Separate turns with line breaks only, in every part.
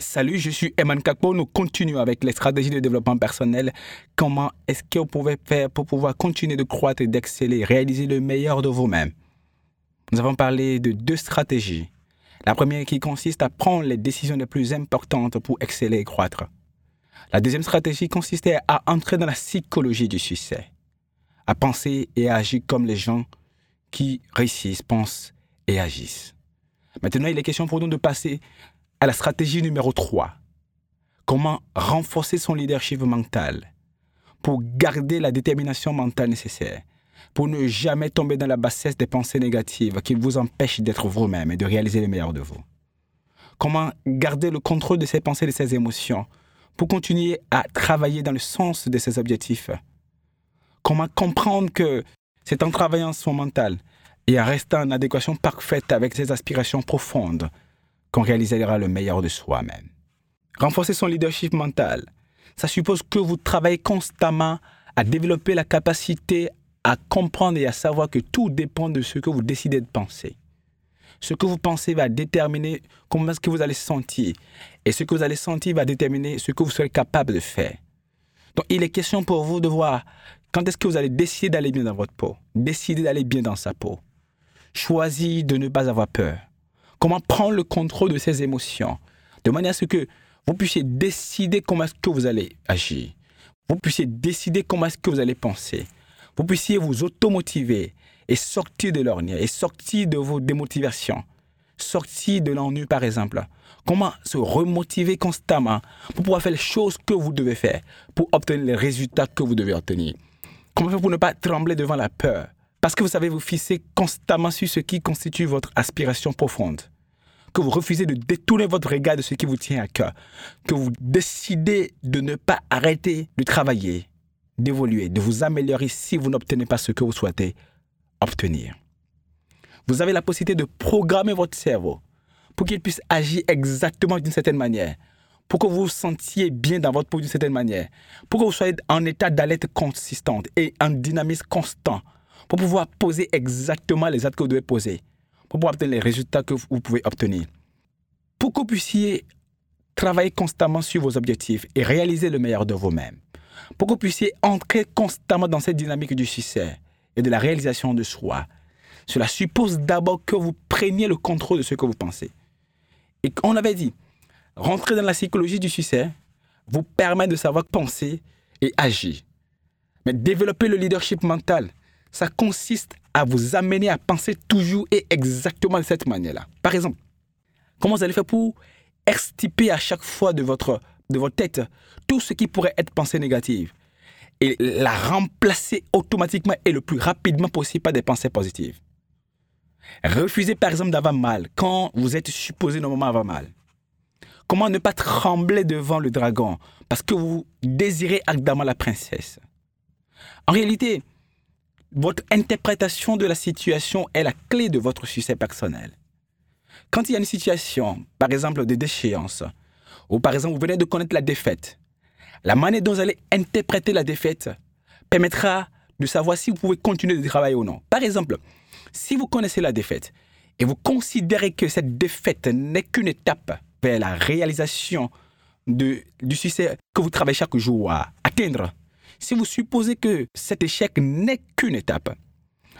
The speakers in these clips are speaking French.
Salut, je suis Eman Kakpo. Nous continuons avec les stratégies de développement personnel. Comment est-ce que vous pouvez faire pour pouvoir continuer de croître et d'exceller, réaliser le meilleur de vous-même? Nous avons parlé de deux stratégies. La première qui consiste à prendre les décisions les plus importantes pour exceller et croître. La deuxième stratégie consistait à entrer dans la psychologie du succès, à penser et à agir comme les gens qui réussissent, pensent et agissent. Maintenant, il est question pour nous de passer à la stratégie numéro 3. Comment renforcer son leadership mental pour garder la détermination mentale nécessaire, pour ne jamais tomber dans la bassesse des pensées négatives qui vous empêchent d'être vous-même et de réaliser le meilleur de vous. Comment garder le contrôle de ses pensées et de ses émotions pour continuer à travailler dans le sens de ses objectifs. Comment comprendre que c'est en travaillant son mental et en restant en adéquation parfaite avec ses aspirations profondes qu'on réalisera le meilleur de soi-même. Renforcer son leadership mental, ça suppose que vous travaillez constamment à développer la capacité à comprendre et à savoir que tout dépend de ce que vous décidez de penser. Ce que vous pensez va déterminer comment est-ce que vous allez se sentir. Et ce que vous allez sentir va déterminer ce que vous serez capable de faire. Donc, il est question pour vous de voir quand est-ce que vous allez décider d'aller bien dans votre peau, décider d'aller bien dans sa peau. Choisir de ne pas avoir peur comment prendre le contrôle de ses émotions, de manière à ce que vous puissiez décider comment est-ce que vous allez agir, vous puissiez décider comment est-ce que vous allez penser, vous puissiez vous automotiver et sortir de l'ornière et sortir de vos démotivations, sortir de l'ennui par exemple. Comment se remotiver constamment pour pouvoir faire les choses que vous devez faire, pour obtenir les résultats que vous devez obtenir. Comment faire pour ne pas trembler devant la peur, parce que vous savez vous fixer constamment sur ce qui constitue votre aspiration profonde. Que vous refusez de détourner votre regard de ce qui vous tient à cœur. Que vous décidez de ne pas arrêter de travailler, d'évoluer, de vous améliorer si vous n'obtenez pas ce que vous souhaitez obtenir. Vous avez la possibilité de programmer votre cerveau pour qu'il puisse agir exactement d'une certaine manière, pour que vous vous sentiez bien dans votre peau d'une certaine manière, pour que vous soyez en état d'alerte consistante et en dynamisme constant pour pouvoir poser exactement les actes que vous devez poser, pour pouvoir obtenir les résultats que vous pouvez obtenir. Pour que vous puissiez travailler constamment sur vos objectifs et réaliser le meilleur de vous-même. Pour que vous puissiez entrer constamment dans cette dynamique du succès et de la réalisation de soi. Cela suppose d'abord que vous preniez le contrôle de ce que vous pensez. Et on avait dit, rentrer dans la psychologie du succès vous permet de savoir penser et agir. Mais développer le leadership mental, ça consiste à vous amener à penser toujours et exactement de cette manière-là. Par exemple, comment vous allez faire pour extirper à chaque fois de votre, de votre tête tout ce qui pourrait être pensée négative et la remplacer automatiquement et le plus rapidement possible par des pensées positives? Refusez par exemple d'avoir mal quand vous êtes supposé normalement avoir mal. Comment ne pas trembler devant le dragon parce que vous désirez ardemment la princesse? En réalité, votre interprétation de la situation est la clé de votre succès personnel. Quand il y a une situation, par exemple de déchéance, ou par exemple vous venez de connaître la défaite, la manière dont vous allez interpréter la défaite permettra de savoir si vous pouvez continuer de travailler ou non. Par exemple, si vous connaissez la défaite et vous considérez que cette défaite n'est qu'une étape vers la réalisation du succès que vous travaillez chaque jour à atteindre, si vous supposez que cet échec n'est qu'une étape,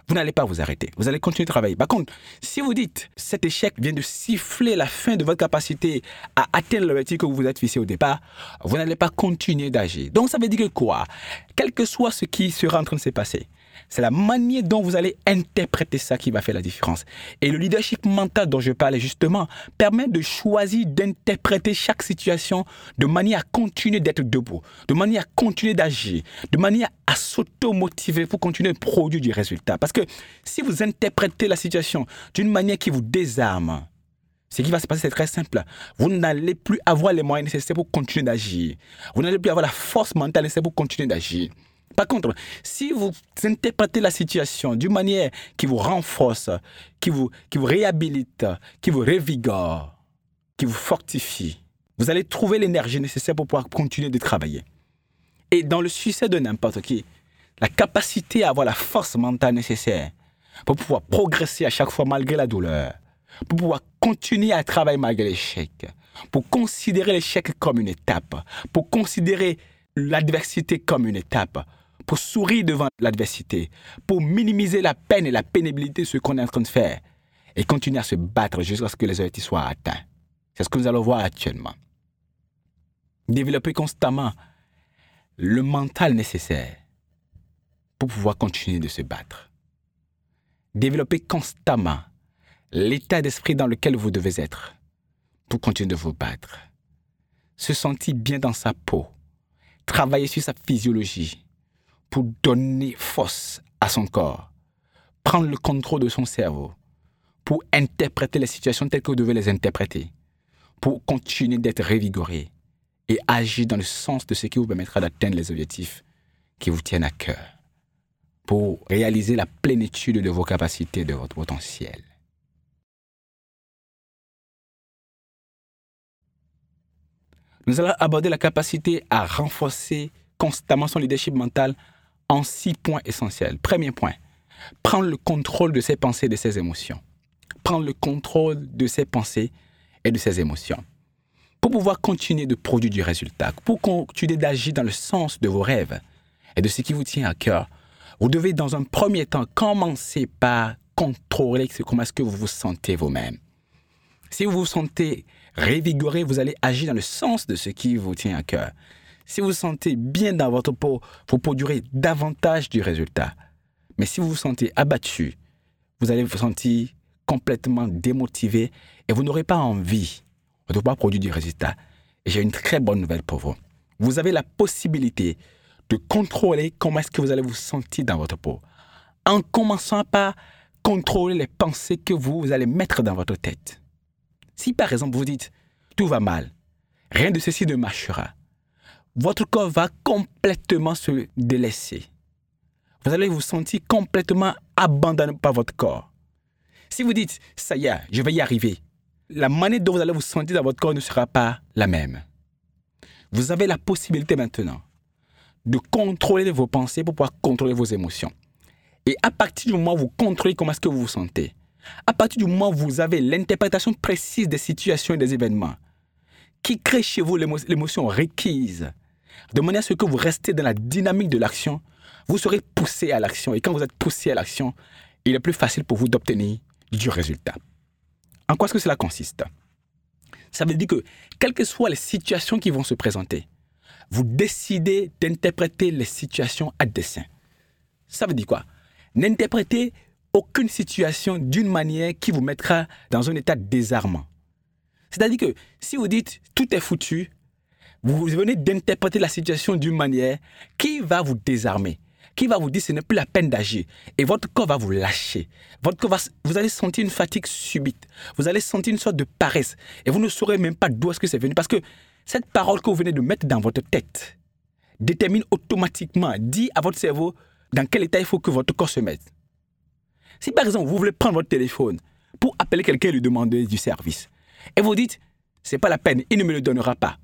vous n'allez pas vous arrêter. Vous allez continuer de travailler. Par contre, si vous dites cet échec vient de siffler la fin de votre capacité à atteindre l'objectif que vous vous êtes fixé au départ, vous n'allez pas continuer d'agir. Donc ça veut dire quoi? Quel que soit ce qui sera en train de se passer, c'est la manière dont vous allez interpréter ça qui va faire la différence. Et le leadership mental dont je parlais justement permet de choisir d'interpréter chaque situation de manière à continuer d'être debout, de manière à continuer d'agir, de manière à s'auto-motiver pour continuer de produire du résultat. Parce que si vous interprétez la situation d'une manière qui vous désarme, ce qui va se passer, c'est très simple. Vous n'allez plus avoir les moyens nécessaires pour continuer d'agir. Vous n'allez plus avoir la force mentale nécessaire pour continuer d'agir. Par contre, si vous interprétez la situation d'une manière qui vous renforce, qui vous, qui vous réhabilite, qui vous révigore, qui vous fortifie, vous allez trouver l'énergie nécessaire pour pouvoir continuer de travailler. Et dans le succès de n'importe qui, la capacité à avoir la force mentale nécessaire pour pouvoir progresser à chaque fois malgré la douleur, pour pouvoir continuer à travailler malgré l'échec, pour considérer l'échec comme une étape, pour considérer l'adversité comme une étape, pour sourire devant l'adversité, pour minimiser la peine et la pénibilité de ce qu'on est en train de faire et continuer à se battre jusqu'à ce que les objectifs soient atteints. C'est ce que nous allons voir actuellement. Développer constamment le mental nécessaire pour pouvoir continuer de se battre. Développer constamment l'état d'esprit dans lequel vous devez être pour continuer de vous battre. Se sentir bien dans sa peau. Travailler sur sa physiologie pour donner force à son corps. Prendre le contrôle de son cerveau pour interpréter les situations telles que vous devez les interpréter. Pour continuer d'être révigoré et agir dans le sens de ce qui vous permettra d'atteindre les objectifs qui vous tiennent à cœur. Pour réaliser la plénitude de vos capacités, de votre potentiel. Nous allons aborder la capacité à renforcer constamment son leadership mental en six points essentiels. Premier point, prendre le contrôle de ses pensées de ses émotions. Prendre le contrôle de ses pensées et de ses émotions. Pour pouvoir continuer de produire du résultat, pour continuer d'agir dans le sens de vos rêves et de ce qui vous tient à cœur, vous devez dans un premier temps commencer par contrôler comment est-ce que vous vous sentez vous-même. Si vous vous sentez révigoré, vous allez agir dans le sens de ce qui vous tient à cœur. Si vous vous sentez bien dans votre peau, vous produirez davantage du résultat. Mais si vous vous sentez abattu, vous allez vous sentir complètement démotivé et vous n'aurez pas envie de pouvoir produire du résultat. Et j'ai une très bonne nouvelle pour vous. Vous avez la possibilité de contrôler comment est-ce que vous allez vous sentir dans votre peau. En commençant par contrôler les pensées que vous allez mettre dans votre tête. Si par exemple vous dites tout va mal, rien de ceci ne marchera, votre corps va complètement se délaisser. Vous allez vous sentir complètement abandonné par votre corps. Si vous dites ça y est, je vais y arriver, la manière dont vous allez vous sentir dans votre corps ne sera pas la même. Vous avez la possibilité maintenant de contrôler vos pensées pour pouvoir contrôler vos émotions. Et à partir du moment où vous contrôlez comment est-ce que vous vous sentez, à partir du moment où vous avez l'interprétation précise des situations et des événements, qui crée chez vous l'émotion requise, de manière à ce que vous restez dans la dynamique de l'action, vous serez poussé à l'action. Et quand vous êtes poussé à l'action, il est plus facile pour vous d'obtenir du résultat. En quoi est-ce que cela consiste? Ça veut dire que, quelles que soient les situations qui vont se présenter, vous décidez d'interpréter les situations à dessein. Ça veut dire quoi? N'interprétez aucune situation d'une manière qui vous mettra dans un état désarmant. C'est-à-dire que si vous dites tout est foutu, vous venez d'interpréter la situation d'une manière qui va vous désarmer, qui va vous dire ce n'est plus la peine d'agir. Et votre corps va vous lâcher. Votre corps va, vous allez sentir une fatigue subite. Vous allez sentir une sorte de paresse. Et vous ne saurez même pas d'où est-ce que c'est venu. Parce que cette parole que vous venez de mettre dans votre tête détermine automatiquement, dit à votre cerveau dans quel état il faut que votre corps se mette. Si par exemple, vous voulez prendre votre téléphone pour appeler quelqu'un et lui demander du service, et vous dites, c'est pas la peine, il ne me le donnera pas.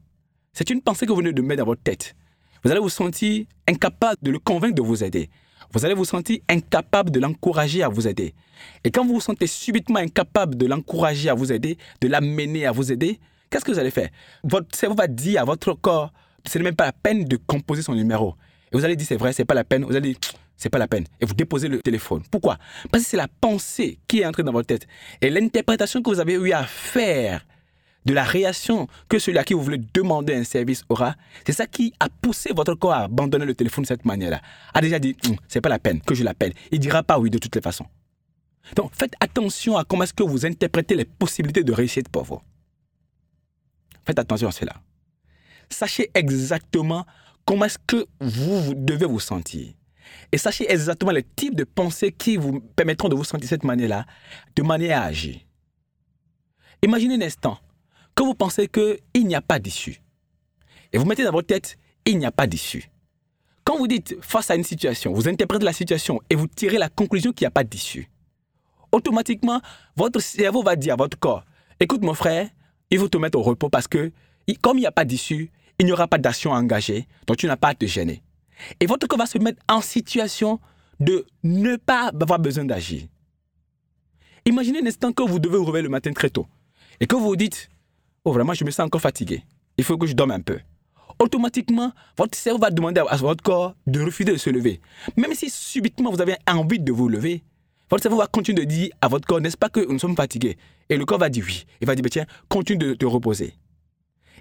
C'est une pensée que vous venez de mettre dans votre tête. Vous allez vous sentir incapable de le convaincre de vous aider. Vous allez vous sentir incapable de l'encourager à vous aider. Et quand vous vous sentez subitement incapable de l'encourager à vous aider, de l'amener à vous aider, qu'est-ce que vous allez faire? Votre cerveau va dire à votre corps, ce n'est même pas la peine de composer son numéro. Et vous allez dire, c'est vrai, c'est pas la peine. Vous allez dire, c'est pas la peine. Et vous déposez le téléphone. Pourquoi? Parce que c'est la pensée qui est entrée dans votre tête. Et l'interprétation que vous avez eu à faire de la réaction que celui à qui vous voulez demander un service aura, c'est ça qui a poussé votre corps à abandonner le téléphone de cette manière-là. A déjà dit, hum, c'est pas la peine que je l'appelle. Il dira pas oui de toutes les façons. Donc faites attention à comment est-ce que vous interprétez les possibilités de réussite pour vous. Faites attention à cela. Sachez exactement comment est-ce que vous devez vous sentir. Et sachez exactement les types de pensées qui vous permettront de vous sentir de cette manière-là, de manière à agir. Imaginez un instant que vous pensez qu'il n'y a pas d'issue. Et vous mettez dans votre tête, il n'y a pas d'issue. Quand vous dites face à une situation, vous interprétez la situation et vous tirez la conclusion qu'il n'y a pas d'issue. Automatiquement, votre cerveau va dire à votre corps, écoute mon frère, il faut te mettre au repos parce que comme il n'y a pas d'issue, il n'y aura pas d'action engagée, donc tu n'as pas à te gêner. Et votre corps va se mettre en situation de ne pas avoir besoin d'agir. Imaginez un instant que vous devez vous réveiller le matin très tôt et que vous vous dites, Oh, vraiment, je me sens encore fatigué. Il faut que je dorme un peu. Automatiquement, votre cerveau va demander à votre corps de refuser de se lever. Même si subitement vous avez envie de vous lever, votre cerveau va continuer de dire à votre corps, n'est-ce pas que nous sommes fatigués? Et le corps va dire oui. Il va dire, tiens, continue de te reposer.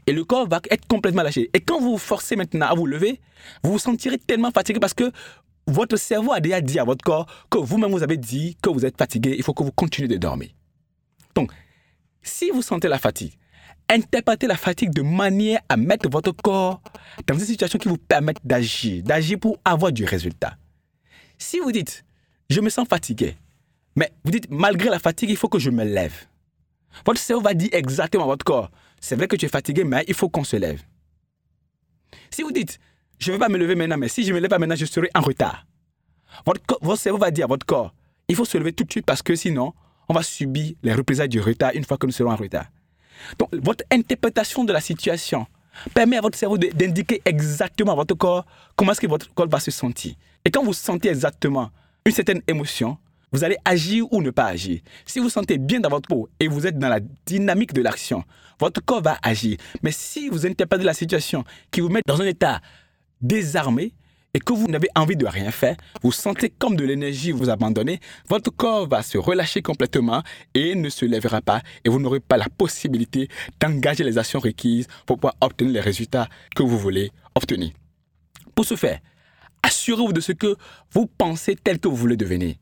Et le corps va être complètement lâché. Et quand vous vous forcez maintenant à vous lever, vous vous sentirez tellement fatigué parce que votre cerveau a déjà dit à votre corps que vous-même vous avez dit que vous êtes fatigué, il faut que vous continuez de dormir. Donc, si vous sentez la fatigue, interprétez la fatigue de manière à mettre votre corps dans une situation qui vous permette d'agir, d'agir pour avoir du résultat. Si vous dites, je me sens fatigué, mais vous dites, malgré la fatigue, il faut que je me lève. Votre cerveau va dire exactement à votre corps, c'est vrai que tu es fatigué, mais il faut qu'on se lève. Si vous dites, je ne vais pas me lever maintenant, mais si je ne me lève pas maintenant, je serai en retard. Votre, votre, cerveau va dire à votre corps, il faut se lever tout de suite parce que sinon, on va subir les représailles du retard une fois que nous serons en retard. Donc, votre interprétation de la situation permet à votre cerveau d'indiquer exactement à votre corps comment est-ce que votre corps va se sentir. Et quand vous sentez exactement une certaine émotion, vous allez agir ou ne pas agir. Si vous sentez bien dans votre peau et vous êtes dans la dynamique de l'action, votre corps va agir. Mais si vous interprétez la situation qui vous met dans un état désarmé, et que vous n'avez envie de rien faire, vous sentez comme de l'énergie vous abandonner, votre corps va se relâcher complètement et ne se lèvera pas et vous n'aurez pas la possibilité d'engager les actions requises pour pouvoir obtenir les résultats que vous voulez obtenir. Pour ce faire, assurez-vous de ce que vous pensez tel que vous voulez devenir.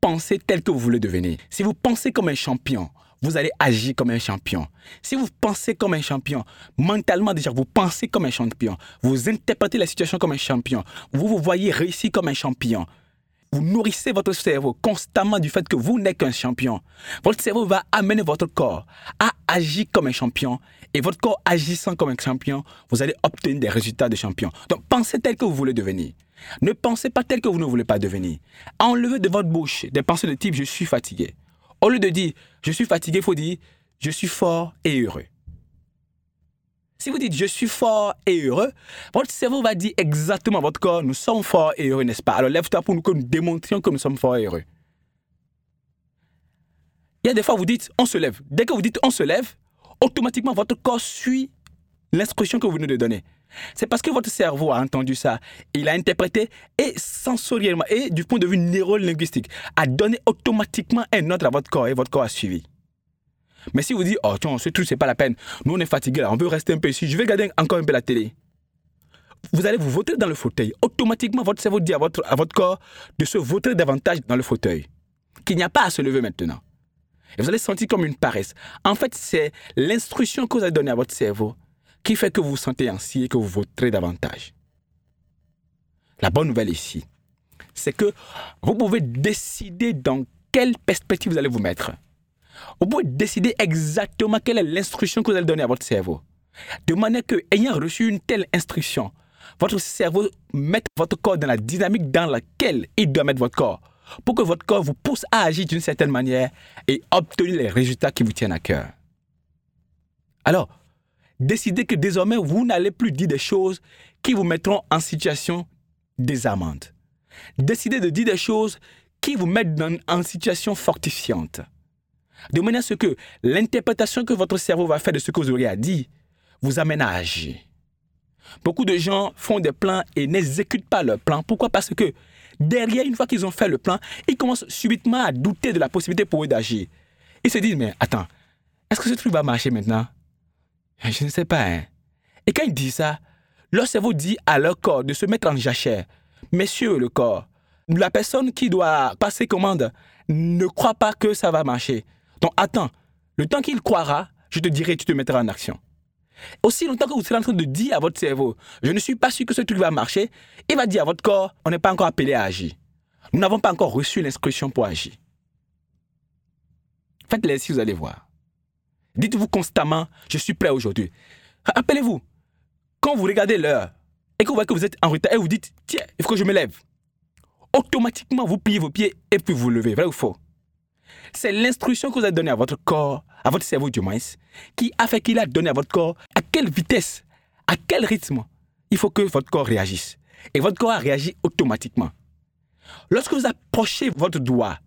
Pensez tel que vous voulez devenir. Si vous pensez comme un champion, vous allez agir comme un champion. Si vous pensez comme un champion, mentalement déjà, vous pensez comme un champion, vous interprétez la situation comme un champion, vous vous voyez réussir comme un champion. Vous nourrissez votre cerveau constamment du fait que vous n'êtes qu'un champion. Votre cerveau va amener votre corps à agir comme un champion. Et votre corps agissant comme un champion, vous allez obtenir des résultats de champion. Donc pensez tel que vous voulez devenir. Ne pensez pas tel que vous ne voulez pas devenir. Enlevez de votre bouche des pensées de type je suis fatigué. Au lieu de dire je suis fatigué, il faut dire je suis fort et heureux. Si vous dites je suis fort et heureux, votre cerveau va dire exactement à votre corps nous sommes forts et heureux, n'est-ce pas? Alors lève-toi pour nous que nous démontrions que nous sommes forts et heureux. Il y a des fois vous dites on se lève. Dès que vous dites on se lève, automatiquement votre corps suit l'instruction que vous venez de donner. C'est parce que votre cerveau a entendu ça, il a interprété et sensoriellement et du point de vue neurolinguistique a donné automatiquement un ordre à votre corps et votre corps a suivi. Mais si vous dites, oh tiens, ce truc, c'est pas la peine, nous on est fatigué là, on veut rester un peu ici, je vais regarder encore un peu la télé. Vous allez vous voter dans le fauteuil. Automatiquement, votre cerveau dit à votre, à votre corps de se voter davantage dans le fauteuil. Qu'il n'y a pas à se lever maintenant. Et vous allez sentir comme une paresse. En fait, c'est l'instruction que vous avez donnée à votre cerveau qui fait que vous vous sentez ainsi et que vous voterez davantage? La bonne nouvelle ici, c'est que vous pouvez décider dans quelle perspective vous allez vous mettre. Vous pouvez décider exactement quelle est l'instruction que vous allez donner à votre cerveau. De manière que, ayant reçu une telle instruction, votre cerveau mette votre corps dans la dynamique dans laquelle il doit mettre votre corps, pour que votre corps vous pousse à agir d'une certaine manière et obtenir les résultats qui vous tiennent à cœur. Alors, décidez que désormais, vous n'allez plus dire des choses qui vous mettront en situation désarmante. Décidez de dire des choses qui vous mettent en situation fortifiante. De manière à ce que l'interprétation que votre cerveau va faire de ce que vous aurez à dire vous amène à agir. Beaucoup de gens font des plans et n'exécutent pas leur plan. Pourquoi? Parce que derrière, une fois qu'ils ont fait le plan, ils commencent subitement à douter de la possibilité pour eux d'agir. Ils se disent, mais attends, est-ce que ce truc va marcher maintenant? Je ne sais pas. Hein. Et quand il dit ça, leur cerveau dit à leur corps de se mettre en jachère. Messieurs, le corps, la personne qui doit passer commande ne croit pas que ça va marcher. Donc attends, le temps qu'il croira, je te dirai, tu te mettras en action. Aussi longtemps que vous serez en train de dire à votre cerveau, je ne suis pas sûr que ce truc va marcher, il va dire à votre corps, on n'est pas encore appelé à agir. Nous n'avons pas encore reçu l'inscription pour agir. Faites-le si vous allez voir. Dites-vous constamment, je suis prêt aujourd'hui. Rappelez-vous, quand vous regardez l'heure et que vous voyez que vous êtes en retard et vous dites, tiens, il faut que je me lève. Automatiquement, vous pliez vos pieds et puis vous levez. Vrai ou faux C'est l'instruction que vous avez donnée à votre corps, à votre cerveau du moins, qui a fait qu'il a donné à votre corps à quelle vitesse, à quel rythme il faut que votre corps réagisse. Et votre corps a réagi automatiquement. Lorsque vous approchez votre doigt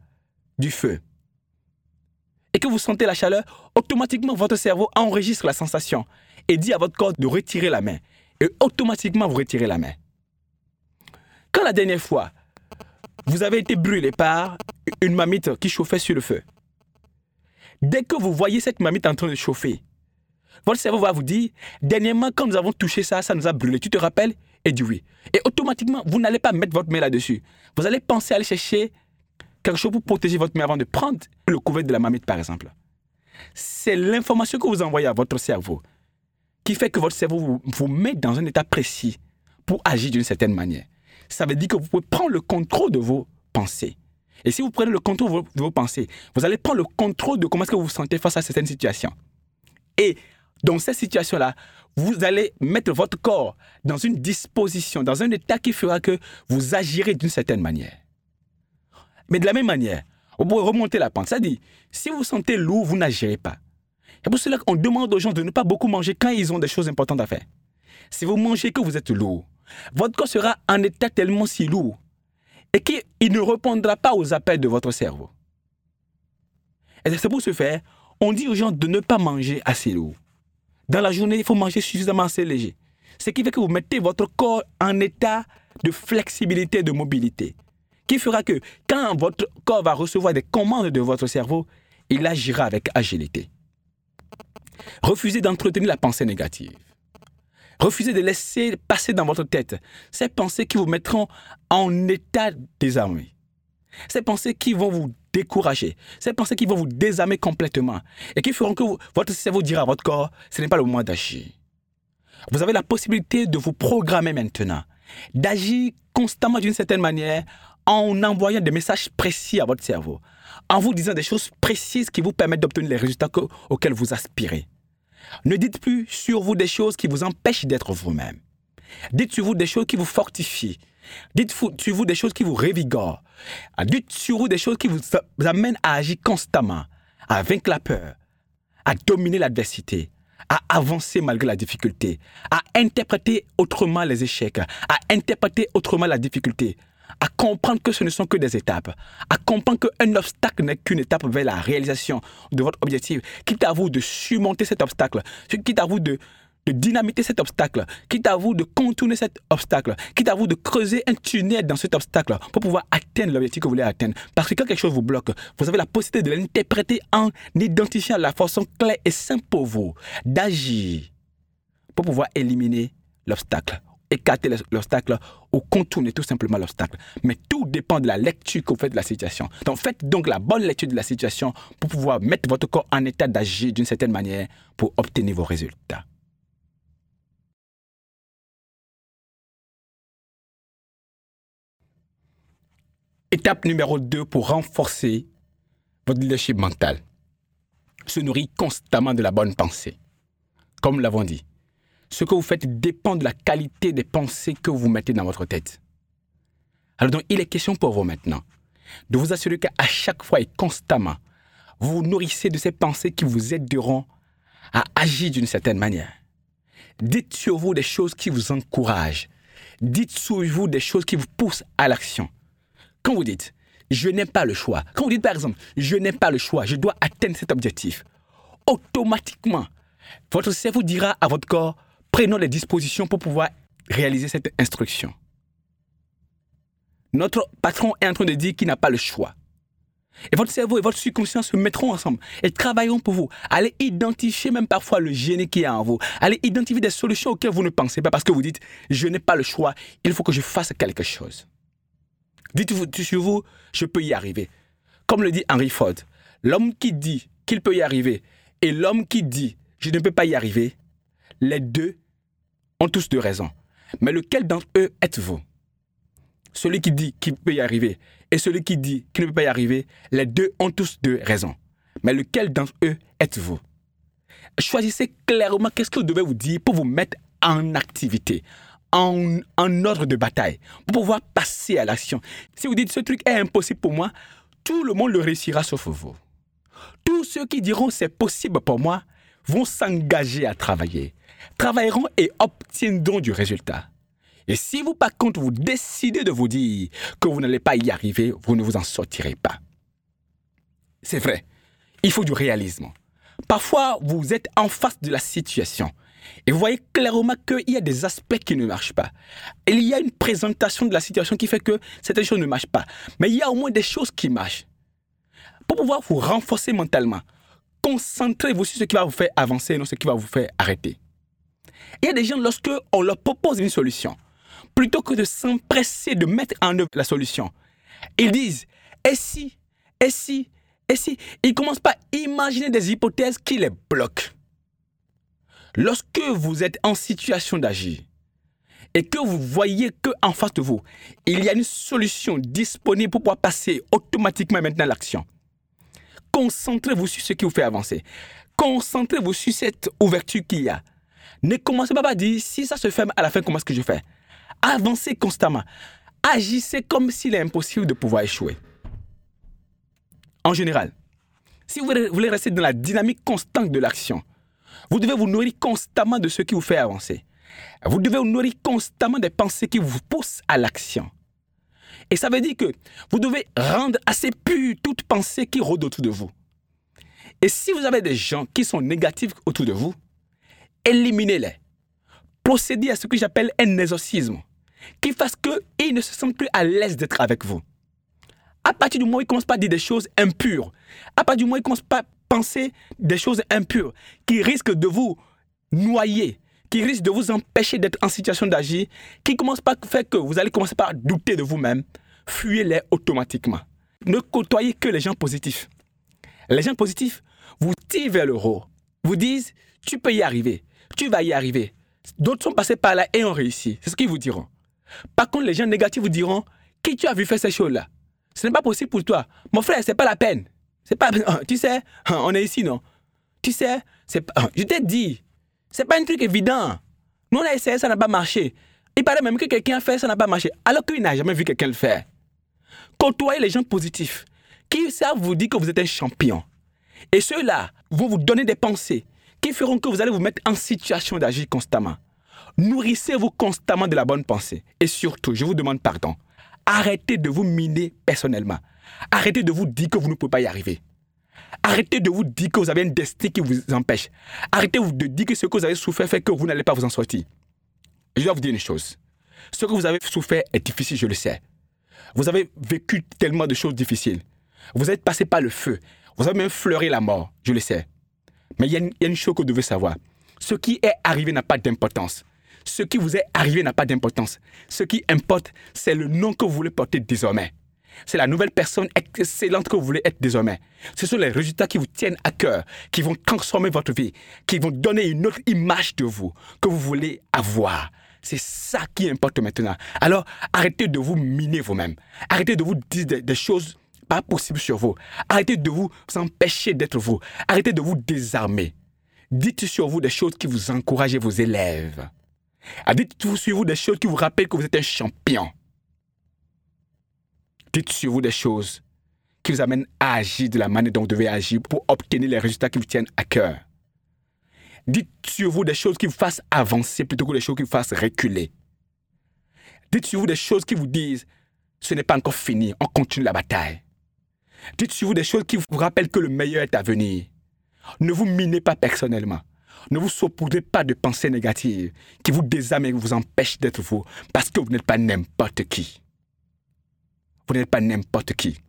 du feu, et que vous sentez la chaleur, automatiquement votre cerveau enregistre la sensation et dit à votre corps de retirer la main. Et automatiquement vous retirez la main. Quand la dernière fois, vous avez été brûlé par une mamite qui chauffait sur le feu, dès que vous voyez cette mamite en train de chauffer, votre cerveau va vous dire, dernièrement, quand nous avons touché ça, ça nous a brûlé. Tu te rappelles? Et dit oui. Et automatiquement, vous n'allez pas mettre votre main là-dessus. Vous allez penser à aller chercher quelque chose pour protéger votre main avant de prendre le couvercle de la mamite, par exemple. C'est l'information que vous envoyez à votre cerveau qui fait que votre cerveau vous, vous met dans un état précis pour agir d'une certaine manière. Ça veut dire que vous pouvez prendre le contrôle de vos pensées. Et si vous prenez le contrôle de vos, pensées, vous allez prendre le contrôle de comment est-ce que vous vous sentez face à certaines situations. Et dans cette situation-là, vous allez mettre votre corps dans une disposition, dans un état qui fera que vous agirez d'une certaine manière. Mais de la même manière, vous pouvez remonter la pente. Dit, si vous vous sentez lourd, vous n'agirez pas. C'est pour cela qu'on demande aux gens de ne pas beaucoup manger quand ils ont des choses importantes à faire. Si vous mangez que vous êtes lourd, votre corps sera en état tellement si lourd et qu'il ne répondra pas aux appels de votre cerveau. Et c'est pour ce faire, on dit aux gens de ne pas manger assez lourd. Dans la journée, il faut manger suffisamment assez léger. Ce qui fait que vous mettez votre corps en état de flexibilité, de mobilité. Qui fera que quand votre corps va recevoir des commandes de votre cerveau, il agira avec agilité. Refusez d'entretenir la pensée négative. Refusez de laisser passer dans votre tête ces pensées qui vous mettront en état désarmé. Ces pensées qui vont vous décourager. Ces pensées qui vont vous désarmer complètement et qui feront que votre cerveau dira à votre corps, ce n'est pas le moment d'agir. Vous avez la possibilité de vous programmer maintenant, d'agir constamment d'une certaine manière en envoyant des messages précis à votre cerveau, en vous disant des choses précises qui vous permettent d'obtenir les résultats auxquels vous aspirez. Ne dites plus sur vous des choses qui vous empêchent d'être vous-même. Dites sur vous des choses qui vous fortifient. Dites sur vous des choses qui vous révigorent. Dites sur vous des choses qui vous amènent à agir constamment, à vaincre la peur, à dominer l'adversité, à avancer malgré la difficulté, à interpréter autrement les échecs, à interpréter autrement la difficulté, à comprendre que ce ne sont que des étapes, à comprendre qu'un obstacle n'est qu'une étape vers la réalisation de votre objectif, quitte à vous de surmonter cet obstacle, quitte à vous de, de dynamiter cet obstacle, quitte à vous de contourner cet obstacle, quitte à vous de creuser un tunnel dans cet obstacle pour pouvoir atteindre l'objectif que vous voulez atteindre. Parce que quand quelque chose vous bloque, vous avez la possibilité de l'interpréter en identifiant la façon claire et simple pour vous d'agir pour pouvoir éliminer l'obstacle écarter l'obstacle ou contourner tout simplement l'obstacle. Mais tout dépend de la lecture que vous faites de la situation. Donc faites donc la bonne lecture de la situation pour pouvoir mettre votre corps en état d'agir d'une certaine manière pour obtenir vos résultats. Étape numéro 2 pour renforcer votre leadership mental. Se nourrir constamment de la bonne pensée. Comme l'avons dit, ce que vous faites dépend de la qualité des pensées que vous mettez dans votre tête. Alors donc, il est question pour vous maintenant de vous assurer qu'à chaque fois et constamment, vous vous nourrissez de ces pensées qui vous aideront à agir d'une certaine manière. Dites sur vous des choses qui vous encouragent. Dites sur vous des choses qui vous poussent à l'action. Quand vous dites, je n'ai pas le choix, quand vous dites par exemple, je n'ai pas le choix, je dois atteindre cet objectif, automatiquement, votre cerveau dira à votre corps, prenons les dispositions pour pouvoir réaliser cette instruction. Notre patron est en train de dire qu'il n'a pas le choix. Et votre cerveau et votre subconscient se mettront ensemble et travailleront pour vous. Allez identifier même parfois le génie qui est en vous. Allez identifier des solutions auxquelles vous ne pensez pas parce que vous dites, je n'ai pas le choix, il faut que je fasse quelque chose. Dites-vous sur vous, je peux y arriver. Comme le dit Henry Ford, l'homme qui dit qu'il peut y arriver et l'homme qui dit, je ne peux pas y arriver, les deux ont tous deux raisons. Mais lequel d'entre eux êtes-vous? Celui qui dit qu'il peut y arriver et celui qui dit qu'il ne peut pas y arriver, les deux ont tous deux raisons. Mais lequel d'entre eux êtes-vous? Choisissez clairement qu'est-ce que vous devez vous dire pour vous mettre en activité, en, en ordre de bataille, pour pouvoir passer à l'action. Si vous dites ce truc est impossible pour moi, tout le monde le réussira sauf vous. Tous ceux qui diront c'est possible pour moi vont s'engager à travailler travailleront et obtiendront du résultat. Et si vous, par contre, vous décidez de vous dire que vous n'allez pas y arriver, vous ne vous en sortirez pas. C'est vrai. il faut du réalisme. Parfois, vous êtes en face de la situation et vous voyez clairement qu'il y a des aspects qui ne marchent pas. Il y a une présentation de la situation qui fait que certaines choses ne marchent pas. Mais il y a au moins des choses qui marchent. Pour pouvoir vous renforcer mentalement, concentrez-vous sur ce qui va vous faire avancer et non ce qui va vous faire arrêter. Il y a des gens, lorsque on leur propose une solution, plutôt que de s'empresser de mettre en œuvre la solution, ils disent Et si Et si Et si Ils commencent par imaginer des hypothèses qui les bloquent. Lorsque vous êtes en situation d'agir et que vous voyez que en face de vous, il y a une solution disponible pour pouvoir passer automatiquement maintenant à l'action, concentrez-vous sur ce qui vous fait avancer. Concentrez-vous sur cette ouverture qu'il y a. Ne commencez pas à dire si ça se ferme à la fin, comment est-ce que je fais? Avancez constamment. Agissez comme s'il est impossible de pouvoir échouer. En général, si vous voulez rester dans la dynamique constante de l'action, vous devez vous nourrir constamment de ce qui vous fait avancer. Vous devez vous nourrir constamment des pensées qui vous poussent à l'action. Et ça veut dire que vous devez rendre assez pure toute pensée qui rôde autour de vous. Et si vous avez des gens qui sont négatifs autour de vous, éliminez-les. Procédez à ce que j'appelle un exorcisme, qui fasse qu'ils ne se sentent plus à l'aise d'être avec vous. À partir du moment où ils ne commencent pas à dire des choses impures, à partir du moment où ils ne commencent pas à penser des choses impures, qui risquent de vous noyer, qui risquent de vous empêcher d'être en situation d'agir, qui commencent par faire que vous allez commencer par douter de vous-même, fuyez-les automatiquement. Ne côtoyez que les gens positifs. Les gens positifs vous tirent vers le haut, vous disent tu peux y arriver, tu vas y arriver. D'autres sont passés par là et ont réussi. C'est ce qu'ils vous diront. Par contre, les gens négatifs vous diront qui tu as vu faire ces choses-là? Ce n'est pas possible pour toi. Mon frère, c'est pas la peine. C'est pas, tu sais, on est ici, non? Tu sais, c'est je t'ai dit, c'est pas un truc évident. Nous, on a essayé, ça n'a pas marché. Il paraît même que quelqu'un a fait, ça n'a pas marché. Alors qu'il n'a jamais vu quelqu'un le faire. Côtoyez les gens positifs qui savent vous dire que vous êtes un champion? Et ceux-là vont vous donner des pensées qui feront que vous allez vous mettre en situation d'agir constamment. Nourrissez-vous constamment de la bonne pensée. Et surtout, je vous demande pardon. Arrêtez de vous miner personnellement. Arrêtez de vous dire que vous ne pouvez pas y arriver. Arrêtez de vous dire que vous avez un destin qui vous empêche. Arrêtez de dire que ce que vous avez souffert fait que vous n'allez pas vous en sortir. Je dois vous dire une chose. Ce que vous avez souffert est difficile, je le sais. Vous avez vécu tellement de choses difficiles. Vous êtes passé par le feu. Vous avez même fleuré la mort, je le sais. Mais il y, a une chose que vous devez savoir. Ce qui est arrivé n'a pas d'importance. Ce qui vous est arrivé n'a pas d'importance. Ce qui importe, c'est le nom que vous voulez porter désormais. C'est la nouvelle personne excellente que vous voulez être désormais. Ce sont les résultats qui vous tiennent à cœur, qui vont transformer votre vie, qui vont donner une autre image de vous que vous voulez avoir. C'est ça qui importe maintenant. Alors, arrêtez de vous miner vous-même. Arrêtez de vous dire des, choses pas possibles sur vous. Arrêtez de vous empêcher d'être vous. Arrêtez de vous désarmer. Dites sur vous des choses qui vous encouragent vos élèves. Dites sur vous des choses qui vous rappellent que vous êtes un champion. Dites sur vous des choses qui vous amènent à agir de la manière dont vous devez agir pour obtenir les résultats qui vous tiennent à cœur. Dites sur vous des choses qui vous fassent avancer plutôt que des choses qui vous fassent reculer. Dites sur vous des choses qui vous disent ce n'est pas encore fini, on continue la bataille. Dites sur vous des choses qui vous rappellent que le meilleur est à venir. Ne vous minez pas personnellement. Ne vous saupoudrez pas de pensées négatives qui vous désarment et vous empêchent d'être vous parce que vous n'êtes pas n'importe qui. Vous n'êtes pas n'importe qui.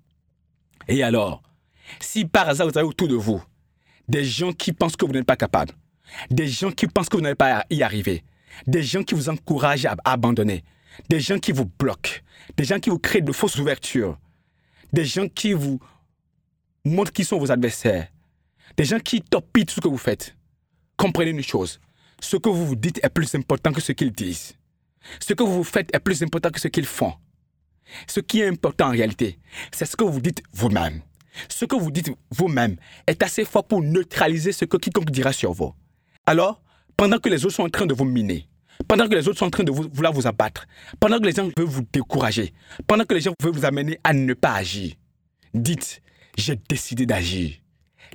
Et alors, si par hasard vous avez autour de vous des gens qui pensent que vous n'êtes pas capable, des gens qui pensent que vous n'allez pas y arriver, des gens qui vous encouragent à abandonner, des gens qui vous bloquent, des gens qui vous créent de fausses ouvertures, des gens qui vous montrent qui sont vos adversaires, des gens qui torpillent tout ce que vous faites. Comprenez une chose, ce que vous vous dites est plus important que ce qu'ils disent. Ce que vous faites est plus important que ce qu'ils font. Ce qui est important en réalité, c'est ce que vous dites vous-même. Ce que vous dites vous-même est assez fort pour neutraliser ce que quiconque dira sur vous. Alors, pendant que les autres sont en train de vous miner, pendant que les autres sont en train de vouloir vous abattre, pendant que les gens veulent vous décourager, pendant que les gens veulent vous amener à ne pas agir, dites, j'ai décidé d'agir.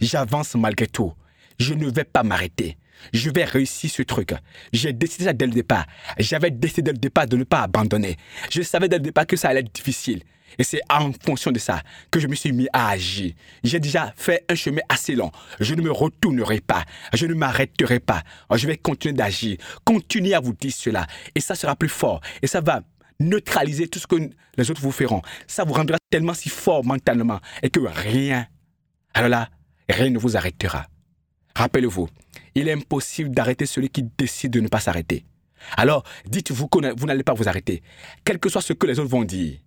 J'avance malgré tout. Je ne vais pas m'arrêter. Je vais réussir ce truc. J'ai décidé ça dès le départ. J'avais décidé dès le départ de ne pas abandonner. Je savais dès le départ que ça allait être difficile. Et c'est en fonction de ça que je me suis mis à agir. J'ai déjà fait un chemin assez long. Je ne me retournerai pas. Je ne m'arrêterai pas. Je vais continuer d'agir. Continuez à vous dire cela. Et ça sera plus fort. Et ça va neutraliser tout ce que les autres vous feront. Ça vous rendra tellement si fort mentalement et que rien, alors là, rien ne vous arrêtera. Rappelez-vous, il est impossible d'arrêter celui qui décide de ne pas s'arrêter. Alors, dites-vous que vous n'allez pas vous arrêter, quel que soit ce que les autres vont dire.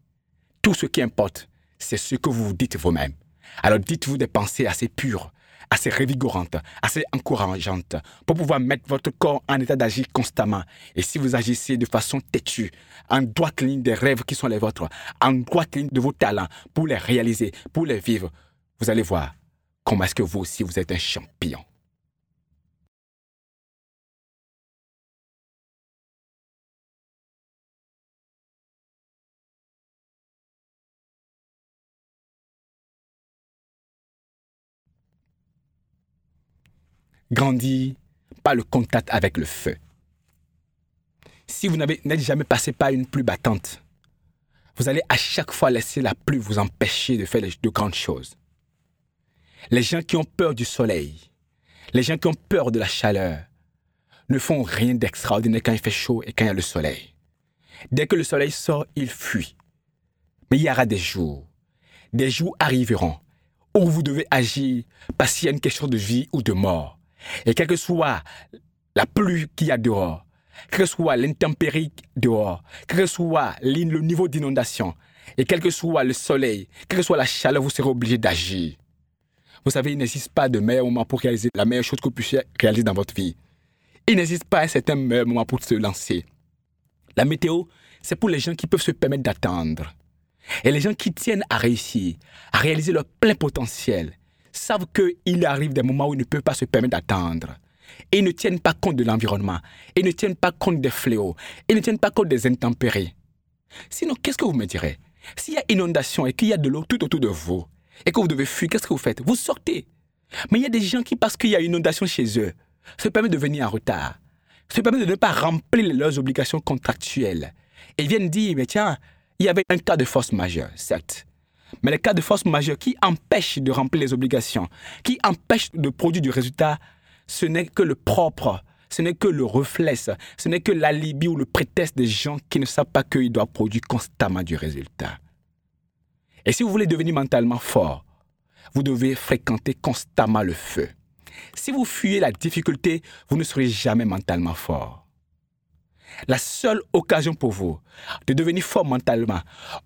Tout ce qui importe, c'est ce que vous vous dites vous-même. Alors dites-vous des pensées assez pures, assez revigorantes, assez encourageantes, pour pouvoir mettre votre corps en état d'agir constamment. Et si vous agissez de façon têtue, en droite ligne des rêves qui sont les vôtres, en droite ligne de vos talents, pour les réaliser, pour les vivre, vous allez voir comment est-ce que vous aussi vous êtes un champion. Grandit par le contact avec le feu. Si vous n'êtes jamais passé par une pluie battante, vous allez à chaque fois laisser la pluie vous empêcher de faire de grandes choses. Les gens qui ont peur du soleil, les gens qui ont peur de la chaleur, ne font rien d'extraordinaire quand il fait chaud et quand il y a le soleil. Dès que le soleil sort, ils fuient. Mais il y aura des jours, des jours arriveront où vous devez agir parce qu'il y a une question de vie ou de mort. Et quelle que soit la pluie qu'il y a dehors, quel que soit l'intempérie dehors, quel que soit le niveau d'inondation, et quel que soit le soleil, quelle que soit la chaleur, vous serez obligé d'agir. Vous savez, il n'existe pas de meilleur moment pour réaliser la meilleure chose que vous puissiez réaliser dans votre vie. Il n'existe pas un certain meilleur moment pour se lancer. La météo, c'est pour les gens qui peuvent se permettre d'attendre. Et les gens qui tiennent à réussir, à réaliser leur plein potentiel, savent qu'il arrive des moments où ils ne peuvent pas se permettre d'attendre. Et ils ne tiennent pas compte de l'environnement. Ils ne tiennent pas compte des fléaux. Ils ne tiennent pas compte des intempéries. Sinon, qu'est-ce que vous me direz? S'il y a inondation et qu'il y a de l'eau tout autour de vous, et que vous devez fuir, qu'est-ce que vous faites? Vous sortez. Mais il y a des gens qui, parce qu'il y a inondation chez eux, se permettent de venir en retard, se permettent de ne pas remplir leurs obligations contractuelles. Et viennent dire, mais tiens, il y avait un cas de force majeure, certes. Mais les cas de force majeure qui empêchent de remplir les obligations, qui empêchent de produire du résultat, ce n'est que le propre, ce n'est que le reflet, ce n'est que l'alibi ou le prétexte des gens qui ne savent pas qu'ils doivent produire constamment du résultat. Et si vous voulez devenir mentalement fort, vous devez fréquenter constamment le feu. Si vous fuyez la difficulté, vous ne serez jamais mentalement fort. La seule occasion pour vous de devenir fort mentalement,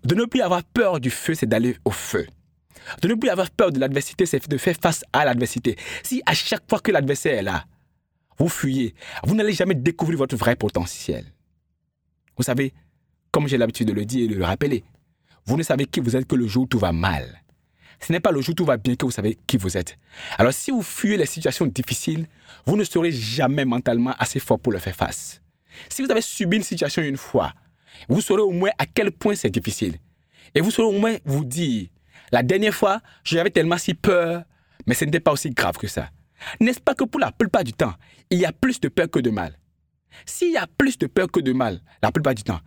de ne plus avoir peur du feu, c'est d'aller au feu. De ne plus avoir peur de l'adversité, c'est de faire face à l'adversité. Si à chaque fois que l'adversaire est là, vous fuyez, vous n'allez jamais découvrir votre vrai potentiel. Vous savez, comme j'ai l'habitude de le dire et de le rappeler, vous ne savez qui vous êtes que le jour où tout va mal. Ce n'est pas le jour où tout va bien que vous savez qui vous êtes. Alors si vous fuyez les situations difficiles, vous ne serez jamais mentalement assez fort pour le faire face. Si vous avez subi une situation une fois, vous saurez au moins à quel point c'est difficile. Et vous saurez au moins vous dire, la dernière fois, j'avais tellement si peur, mais ce n'était pas aussi grave que ça. N'est-ce pas que pour la plupart du temps, il y a plus de peur que de mal? S'il y a plus de peur que de mal, la plupart du temps,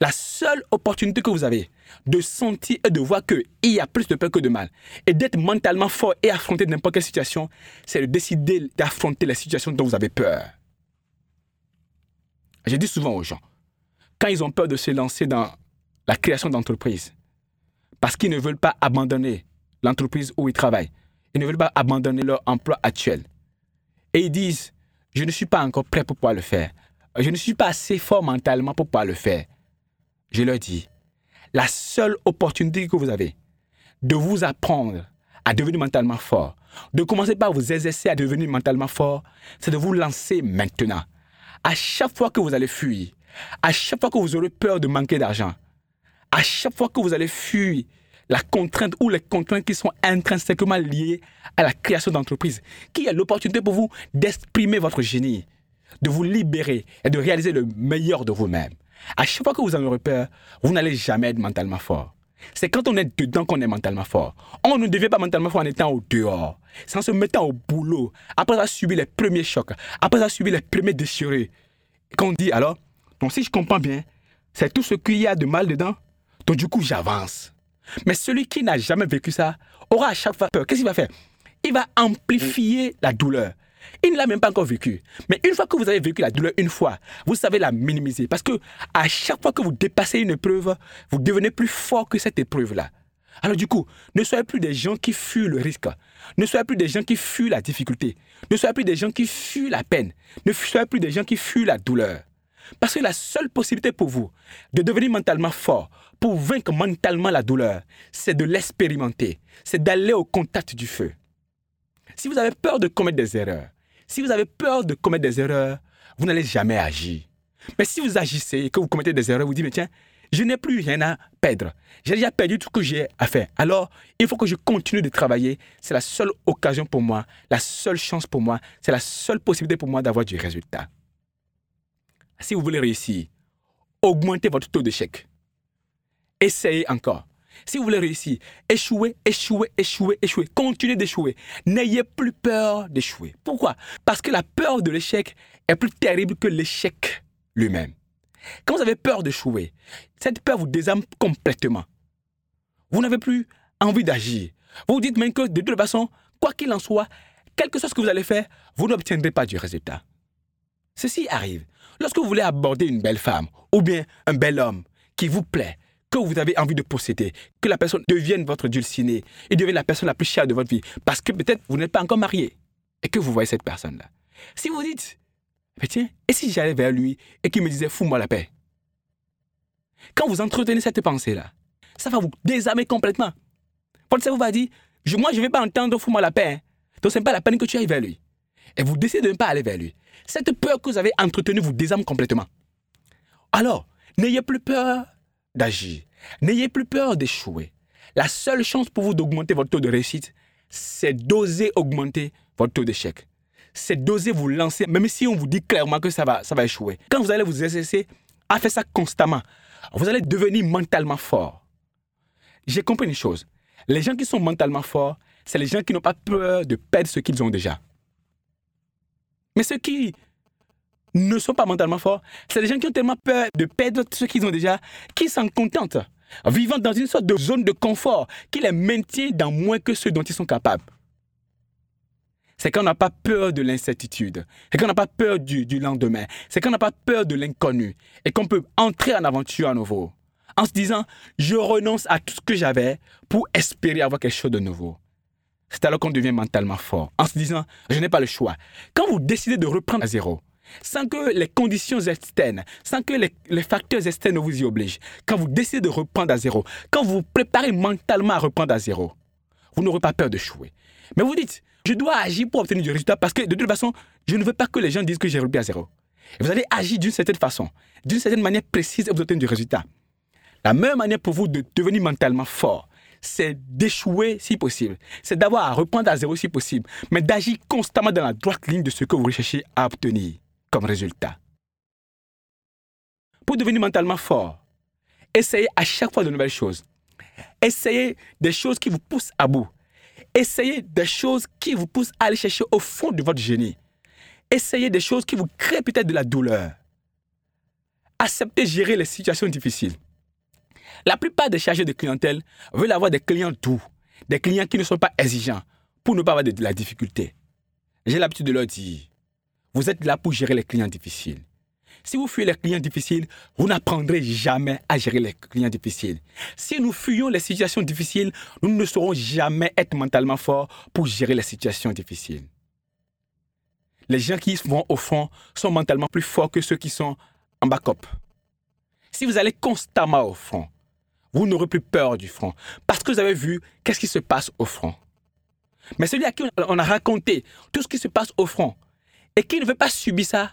la seule opportunité que vous avez de sentir et de voir qu'il y a plus de peur que de mal, et d'être mentalement fort et affronter n'importe quelle situation, c'est de décider d'affronter la situation dont vous avez peur. Je dis souvent aux gens, quand ils ont peur de se lancer dans la création d'entreprises, parce qu'ils ne veulent pas abandonner l'entreprise où ils travaillent, ils ne veulent pas abandonner leur emploi actuel, et ils disent, je ne suis pas encore prêt pour pouvoir le faire, je ne suis pas assez fort mentalement pour pouvoir le faire, je leur dis, la seule opportunité que vous avez de vous apprendre à devenir mentalement fort, de commencer par vous exercer à devenir mentalement fort, c'est de vous lancer maintenant à chaque fois que vous allez fuir, à chaque fois que vous aurez peur de manquer d'argent, à chaque fois que vous allez fuir la contrainte ou les contraintes qui sont intrinsèquement liées à la création d'entreprise, qui a l'opportunité pour vous d'exprimer votre génie, de vous libérer et de réaliser le meilleur de vous-même. À chaque fois que vous en aurez peur, vous n'allez jamais être mentalement fort. C'est quand on est dedans qu'on est mentalement fort. On ne devient pas mentalement fort en étant au dehors. C'est en se mettant au boulot, après avoir subi les premiers chocs, après avoir subi les premiers déchirés. Qu'on dit alors, donc si je comprends bien, c'est tout ce qu'il y a de mal dedans. Donc du coup, j'avance. Mais celui qui n'a jamais vécu ça aura à chaque fois peur. Qu'est-ce qu'il va faire? Il va amplifier la douleur. Il ne l'a même pas encore vécu. Mais une fois que vous avez vécu la douleur une fois, vous savez la minimiser. Parce que à chaque fois que vous dépassez une épreuve, vous devenez plus fort que cette épreuve-là. Alors du coup, ne soyez plus des gens qui fuient le risque. Ne soyez plus des gens qui fuient la difficulté. Ne soyez plus des gens qui fuient la peine. Ne soyez plus des gens qui fuient la douleur. Parce que la seule possibilité pour vous de devenir mentalement fort, pour vaincre mentalement la douleur, c'est de l'expérimenter. C'est d'aller au contact du feu. Si vous avez peur de commettre des erreurs, si vous avez peur de commettre des erreurs, vous n'allez jamais agir. Mais si vous agissez et que vous commettez des erreurs, vous dites, mais tiens, je n'ai plus rien à perdre. J'ai déjà perdu tout ce que j'ai à faire. Alors, il faut que je continue de travailler. C'est la seule occasion pour moi, la seule chance pour moi, c'est la seule possibilité pour moi d'avoir du résultat. Si vous voulez réussir, augmentez votre taux d'échec. Essayez encore. Si vous voulez réussir, échouez, échouez, échouez, échouez. Continuez d'échouer. N'ayez plus peur d'échouer. Pourquoi? Parce que la peur de l'échec est plus terrible que l'échec lui-même. Quand vous avez peur d'échouer, cette peur vous désarme complètement. Vous n'avez plus envie d'agir. Vous vous dites même que de toute façon, quoi qu'il en soit, quel que soit ce que vous allez faire, vous n'obtiendrez pas du résultat. Ceci arrive lorsque vous voulez aborder une belle femme ou bien un bel homme qui vous plaît, que vous avez envie de posséder, que la personne devienne votre dulcinée et devienne la personne la plus chère de votre vie, parce que peut-être vous n'êtes pas encore marié et que vous voyez cette personne-là. Si vous dites, mais tiens, et si j'allais vers lui et qu'il me disait, fous-moi la paix? Quand vous entretenez cette pensée-là, ça va vous désarmer complètement. Votre cerveau va dire, moi je ne vais pas entendre, fous-moi la paix. Hein. Donc ce n'est pas la peine que tu ailles vers lui. Et vous décidez de ne pas aller vers lui. Cette peur que vous avez entretenue vous désarme complètement. Alors, n'ayez plus peur d'agir. N'ayez plus peur d'échouer. La seule chance pour vous d'augmenter votre taux de réussite, c'est d'oser augmenter votre taux d'échec c'est d'oser vous lancer, même si on vous dit clairement que ça va, ça va échouer. Quand vous allez vous exercer à faire ça constamment, vous allez devenir mentalement fort. J'ai compris une chose. Les gens qui sont mentalement forts, c'est les gens qui n'ont pas peur de perdre ce qu'ils ont déjà. Mais ceux qui ne sont pas mentalement forts, c'est les gens qui ont tellement peur de perdre ce qu'ils ont déjà, qui s'en contentent, vivant dans une sorte de zone de confort qui les maintient dans moins que ce dont ils sont capables. C'est qu'on n'a pas peur de l'incertitude, c'est qu'on n'a pas peur du, lendemain, c'est qu'on n'a pas peur de l'inconnu et qu'on peut entrer en aventure à nouveau. En se disant, je renonce à tout ce que j'avais pour espérer avoir quelque chose de nouveau. C'est alors qu'on devient mentalement fort, en se disant, je n'ai pas le choix. Quand vous décidez de reprendre à zéro, sans que les conditions externes, sans que les, facteurs externes vous y obligent, quand vous décidez de reprendre à zéro, quand vous vous préparez mentalement à reprendre à zéro, vous n'aurez pas peur de chouer. Mais vous dites, je dois agir pour obtenir du résultat parce que de toute façon, je ne veux pas que les gens disent que j'ai rempli à zéro. vous allez agir d'une certaine façon, d'une certaine manière précise et vous obtenir du résultat. La meilleure manière pour vous de devenir mentalement fort, c'est d'échouer si possible. C'est d'avoir à reprendre à zéro si possible, mais d'agir constamment dans la droite ligne de ce que vous recherchez à obtenir comme résultat. Pour devenir mentalement fort, essayez à chaque fois de nouvelles choses. Essayez des choses qui vous poussent à bout. Essayez des choses qui vous poussent à aller chercher au fond de votre génie. Essayez des choses qui vous créent peut-être de la douleur. Acceptez gérer les situations difficiles. La plupart des chargés de clientèle veulent avoir des clients doux, des clients qui ne sont pas exigeants pour ne pas avoir de la difficulté. J'ai l'habitude de leur dire, vous êtes là pour gérer les clients difficiles. Si vous fuyez les clients difficiles, vous n'apprendrez jamais à gérer les clients difficiles. Si nous fuyons les situations difficiles, nous ne saurons jamais être mentalement forts pour gérer les situations difficiles. Les gens qui vont au front sont mentalement plus forts que ceux qui sont en backup. Si vous allez constamment au front, vous n'aurez plus peur du front parce que vous avez vu qu'est-ce qui se passe au front. Mais celui à qui on a raconté tout ce qui se passe au front et qui ne veut pas subir ça,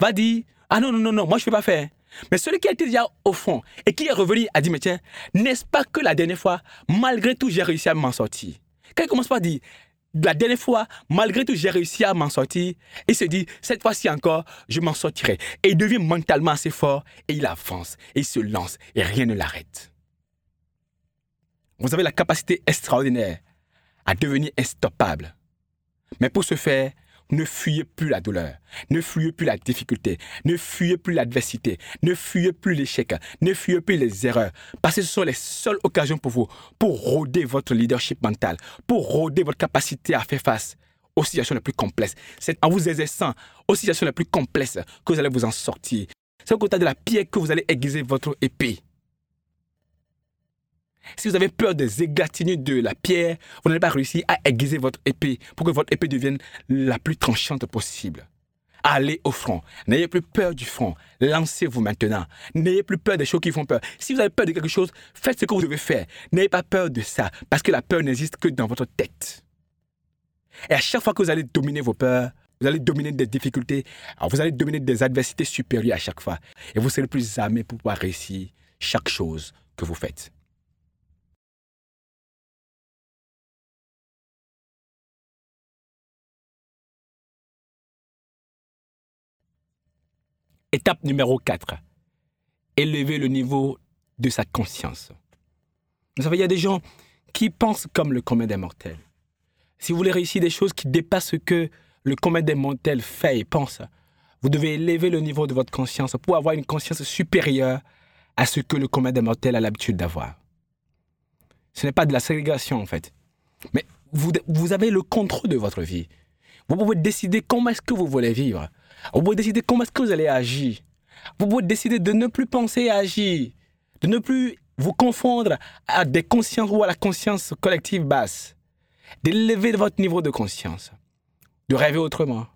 va dire ah non, non, non, non, moi je ne peux pas faire. Mais celui qui a été déjà au fond et qui est revenu a dit, mais tiens, n'est-ce pas que la dernière fois, malgré tout, j'ai réussi à m'en sortir? Quand il commence par dire, la dernière fois, malgré tout, j'ai réussi à m'en sortir, il se dit, cette fois-ci encore, je m'en sortirai. Et il devient mentalement assez fort et il avance, et il se lance et rien ne l'arrête. Vous avez la capacité extraordinaire à devenir instoppable. Mais pour ce faire, Ne fuyez plus la douleur, ne fuyez plus la difficulté, ne fuyez plus l'adversité, ne fuyez plus l'échec, ne fuyez plus les erreurs, parce que ce sont les seules occasions pour vous, pour rôder votre leadership mental, pour rôder votre capacité à faire face aux situations les plus complexes. C'est en vous exerçant aux situations les plus complexes que vous allez vous en sortir. C'est au côté de la pierre que vous allez aiguiser votre épée. Si vous avez peur des égratignures de la pierre, vous n'allez pas réussir à aiguiser votre épée pour que votre épée devienne la plus tranchante possible. Allez au front. N'ayez plus peur du front. Lancez-vous maintenant. N'ayez plus peur des choses qui font peur. Si vous avez peur de quelque chose, faites ce que vous devez faire. N'ayez pas peur de ça, parce que la peur n'existe que dans votre tête. Et à chaque fois que vous allez dominer vos peurs, vous allez dominer des difficultés, vous allez dominer des adversités supérieures à chaque fois. Et vous serez plus armé pour pouvoir réussir chaque chose que vous faites. Étape numéro 4. Élever le niveau de sa conscience. Vous savez, il y a des gens qui pensent comme le commun des mortels. Si vous voulez réussir des choses qui dépassent ce que le commun des mortels fait et pense, vous devez élever le niveau de votre conscience pour avoir une conscience supérieure à ce que le commun des mortels a l'habitude d'avoir. Ce n'est pas de la ségrégation en fait, mais vous, vous avez le contrôle de votre vie. Vous pouvez décider comment est-ce que vous voulez vivre. Vous pouvez décider comment est-ce que vous allez agir. Vous pouvez décider de ne plus penser à agir, de ne plus vous confondre à des consciences ou à la conscience collective basse, d'élever votre niveau de conscience, de rêver autrement,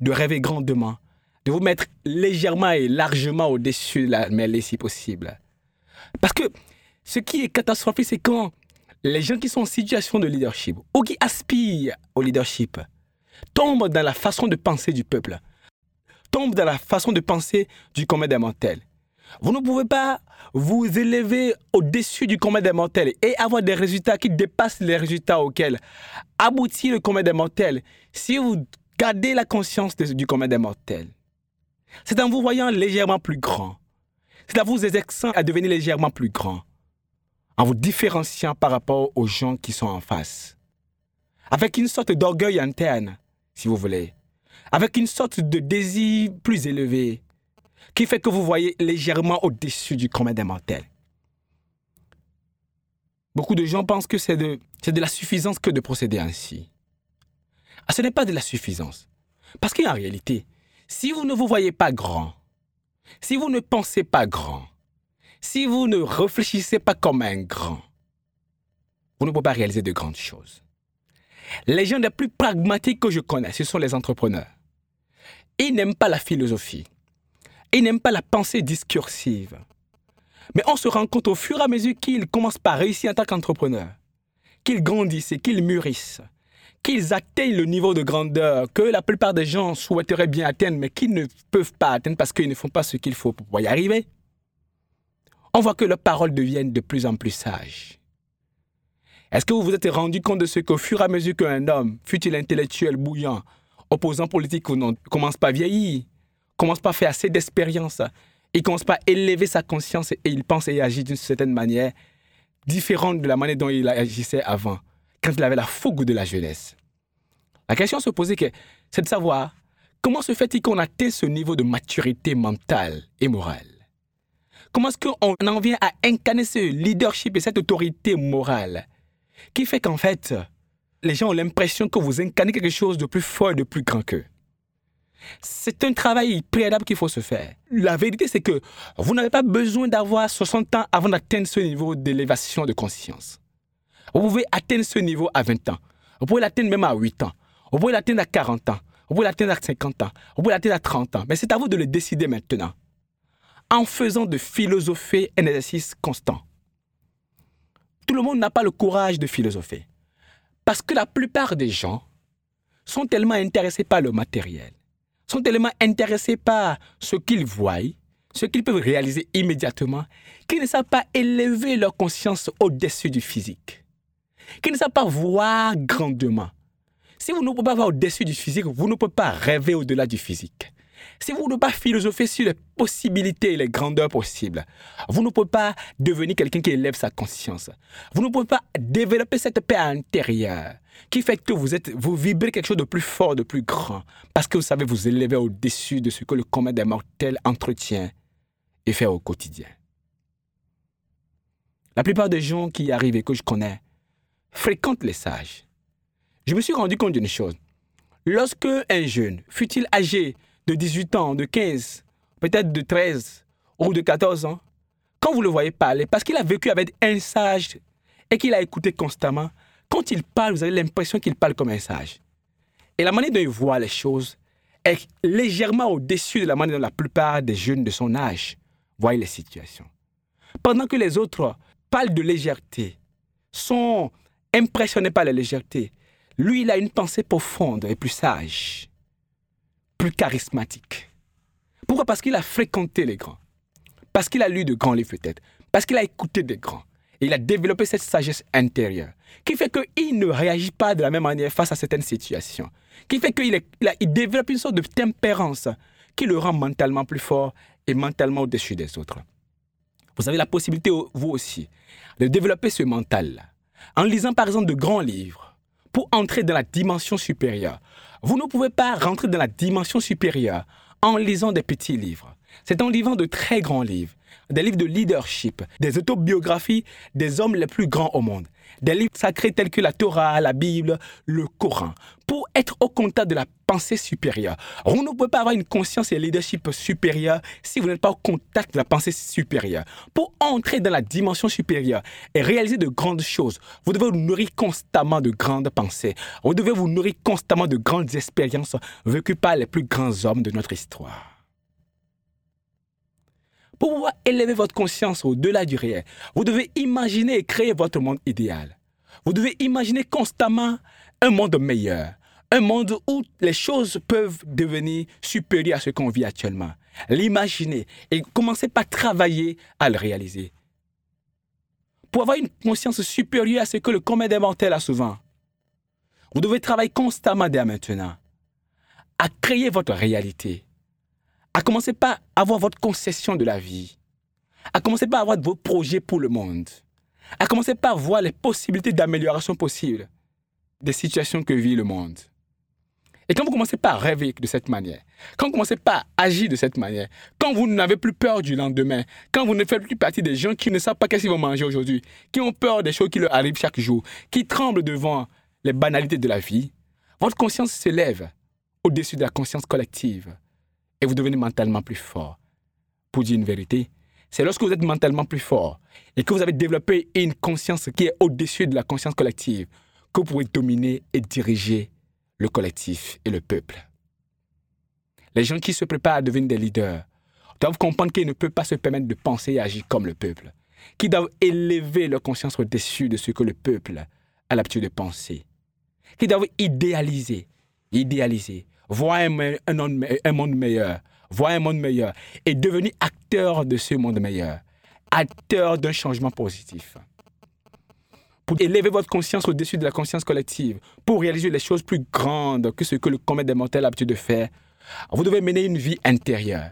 de rêver grandement, de vous mettre légèrement et largement au-dessus de la mêlée si possible. Parce que ce qui est catastrophique, c'est quand les gens qui sont en situation de leadership ou qui aspirent au leadership tombent dans la façon de penser du peuple dans la façon de penser du commun des mortels. Vous ne pouvez pas vous élever au-dessus du commun des mortels et avoir des résultats qui dépassent les résultats auxquels aboutit le commun des mortels si vous gardez la conscience du commun des mortels. C'est en vous voyant légèrement plus grand. C'est en vous exerçant à devenir légèrement plus grand. En vous différenciant par rapport aux gens qui sont en face. Avec une sorte d'orgueil interne, si vous voulez avec une sorte de désir plus élevé qui fait que vous voyez légèrement au-dessus du commun des mortels. Beaucoup de gens pensent que c'est de, la suffisance que de procéder ainsi. Ah, ce n'est pas de la suffisance. Parce qu'en réalité, si vous ne vous voyez pas grand, si vous ne pensez pas grand, si vous ne réfléchissez pas comme un grand, vous ne pouvez pas réaliser de grandes choses. Les gens les plus pragmatiques que je connais, ce sont les entrepreneurs. Ils n'aiment pas la philosophie. Ils n'aiment pas la pensée discursive. Mais on se rend compte au fur et à mesure qu'ils commencent par réussir en tant qu'entrepreneurs, qu'ils grandissent et qu'ils mûrissent, qu'ils atteignent le niveau de grandeur que la plupart des gens souhaiteraient bien atteindre, mais qu'ils ne peuvent pas atteindre parce qu'ils ne font pas ce qu'il faut pour y arriver. On voit que leurs paroles deviennent de plus en plus sages. Est-ce que vous vous êtes rendu compte de ce qu'au fur et à mesure qu'un homme, fut-il intellectuel, bouillant, opposant politique ne commence pas à vieillir, commence pas à faire assez d'expérience, il commence pas à élever sa conscience et il pense et agit d'une certaine manière différente de la manière dont il agissait avant, quand il avait la fougue de la jeunesse. La question à se poser, c'est de savoir comment se fait-il qu'on atteint ce niveau de maturité mentale et morale? Comment est-ce qu'on en vient à incarner ce leadership et cette autorité morale qui fait qu'en fait, les gens ont l'impression que vous incarnez quelque chose de plus fort et de plus grand qu'eux. C'est un travail préalable qu'il faut se faire. La vérité, c'est que vous n'avez pas besoin d'avoir 60 ans avant d'atteindre ce niveau d'élévation de conscience. Vous pouvez atteindre ce niveau à 20 ans. Vous pouvez l'atteindre même à 8 ans. Vous pouvez l'atteindre à 40 ans. Vous pouvez l'atteindre à 50 ans. Vous pouvez l'atteindre à 30 ans. Mais c'est à vous de le décider maintenant. En faisant de philosopher un exercice constant. Tout le monde n'a pas le courage de philosopher. Parce que la plupart des gens sont tellement intéressés par le matériel, sont tellement intéressés par ce qu'ils voient, ce qu'ils peuvent réaliser immédiatement, qu'ils ne savent pas élever leur conscience au-dessus du physique, qu'ils ne savent pas voir grandement. Si vous ne pouvez pas voir au-dessus du physique, vous ne pouvez pas rêver au-delà du physique. Si vous ne pas philosopher sur les possibilités et les grandeurs possibles, vous ne pouvez pas devenir quelqu'un qui élève sa conscience. Vous ne pouvez pas développer cette paix intérieure qui fait que vous, êtes, vous vibrez quelque chose de plus fort, de plus grand, parce que vous savez vous élever au-dessus de ce que le commun des mortels entretient et fait au quotidien. La plupart des gens qui arrivent et que je connais fréquentent les sages. Je me suis rendu compte d'une chose. Lorsque un jeune, fut-il âgé de 18 ans, de 15, peut-être de 13 ou de 14 ans, quand vous le voyez parler, parce qu'il a vécu avec un sage et qu'il a écouté constamment, quand il parle, vous avez l'impression qu'il parle comme un sage. Et la manière dont il voit les choses est légèrement au-dessus de la manière dont la plupart des jeunes de son âge voient les situations. Pendant que les autres parlent de légèreté, sont impressionnés par la légèreté, lui, il a une pensée profonde et plus sage plus charismatique. Pourquoi? Parce qu'il a fréquenté les grands. Parce qu'il a lu de grands livres peut-être. Parce qu'il a écouté des grands. Et il a développé cette sagesse intérieure qui fait qu'il ne réagit pas de la même manière face à certaines situations. Qui fait qu'il il développe une sorte de tempérance qui le rend mentalement plus fort et mentalement au-dessus des autres. Vous avez la possibilité, vous aussi, de développer ce mental-là en lisant par exemple de grands livres pour entrer dans la dimension supérieure. Vous ne pouvez pas rentrer dans la dimension supérieure en lisant des petits livres. C'est en lisant de très grands livres, des livres de leadership, des autobiographies des hommes les plus grands au monde, des livres sacrés tels que la Torah, la Bible, le Coran, pour être au contact de la pensée supérieure. Vous ne pouvez pas avoir une conscience et leadership supérieur si vous n'êtes pas au contact de la pensée supérieure. Pour entrer dans la dimension supérieure et réaliser de grandes choses, vous devez vous nourrir constamment de grandes pensées. Vous devez vous nourrir constamment de grandes expériences vécues par les plus grands hommes de notre histoire. Pour pouvoir élever votre conscience au-delà du réel, vous devez imaginer et créer votre monde idéal. Vous devez imaginer constamment un monde meilleur, un monde où les choses peuvent devenir supérieures à ce qu'on vit actuellement. L'imaginer et commencer par travailler à le réaliser. Pour avoir une conscience supérieure à ce que le commun des mortels a souvent, vous devez travailler constamment dès maintenant à créer votre réalité à commencer par avoir votre concession de la vie, à commencer par avoir vos projets pour le monde, à commencer par voir les possibilités d'amélioration possibles des situations que vit le monde. Et quand vous commencez par rêver de cette manière, quand vous commencez par agir de cette manière, quand vous n'avez plus peur du lendemain, quand vous ne faites plus partie des gens qui ne savent pas qu'est-ce qu'ils vont manger aujourd'hui, qui ont peur des choses qui leur arrivent chaque jour, qui tremblent devant les banalités de la vie, votre conscience s'élève au-dessus de la conscience collective et vous devenez mentalement plus fort. Pour dire une vérité, c'est lorsque vous êtes mentalement plus fort et que vous avez développé une conscience qui est au-dessus de la conscience collective que vous pouvez dominer et diriger le collectif et le peuple. Les gens qui se préparent à devenir des leaders doivent comprendre qu'ils ne peuvent pas se permettre de penser et agir comme le peuple, qu'ils doivent élever leur conscience au-dessus de ce que le peuple a l'habitude de penser, qu'ils doivent idéaliser, idéaliser, voir un, monde meilleur, voir un monde meilleur et devenir acteur de ce monde meilleur, acteur d'un changement positif. Pour élever votre conscience au-dessus de la conscience collective, pour réaliser les choses plus grandes que ce que le commun des mortels a l'habitude de faire, vous devez mener une vie intérieure.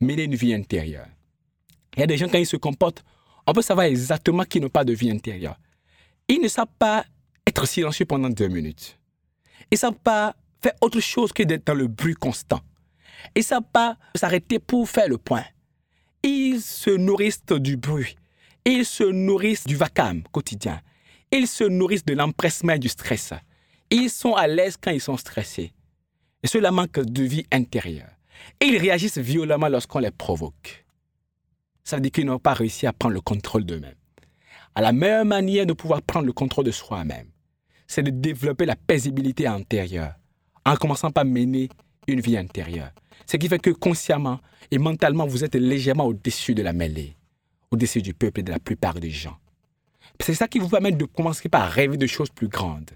Mener une vie intérieure. Il y a des gens, quand ils se comportent, on peut savoir exactement qu'ils n'ont pas de vie intérieure. Ils ne savent pas être silencieux pendant deux minutes. Ils ne savent pas faire autre chose que d'être dans le bruit constant. Ils ne savent pas s'arrêter pour faire le point. Ils se nourrissent du bruit. Ils se nourrissent du vacarme quotidien. Ils se nourrissent de l'empressement et du stress. Ils sont à l'aise quand ils sont stressés. Et cela manque de vie intérieure. Et ils réagissent violemment lorsqu'on les provoque. Ça veut dire qu'ils n'ont pas réussi à prendre le contrôle d'eux-mêmes. À la meilleure manière de pouvoir prendre le contrôle de soi-même, c'est de développer la paisibilité intérieure en commençant par mener une vie intérieure. Ce qui fait que consciemment et mentalement, vous êtes légèrement au-dessus de la mêlée, au-dessus du peuple et de la plupart des gens. C'est ça qui vous permet de commencer par rêver de choses plus grandes,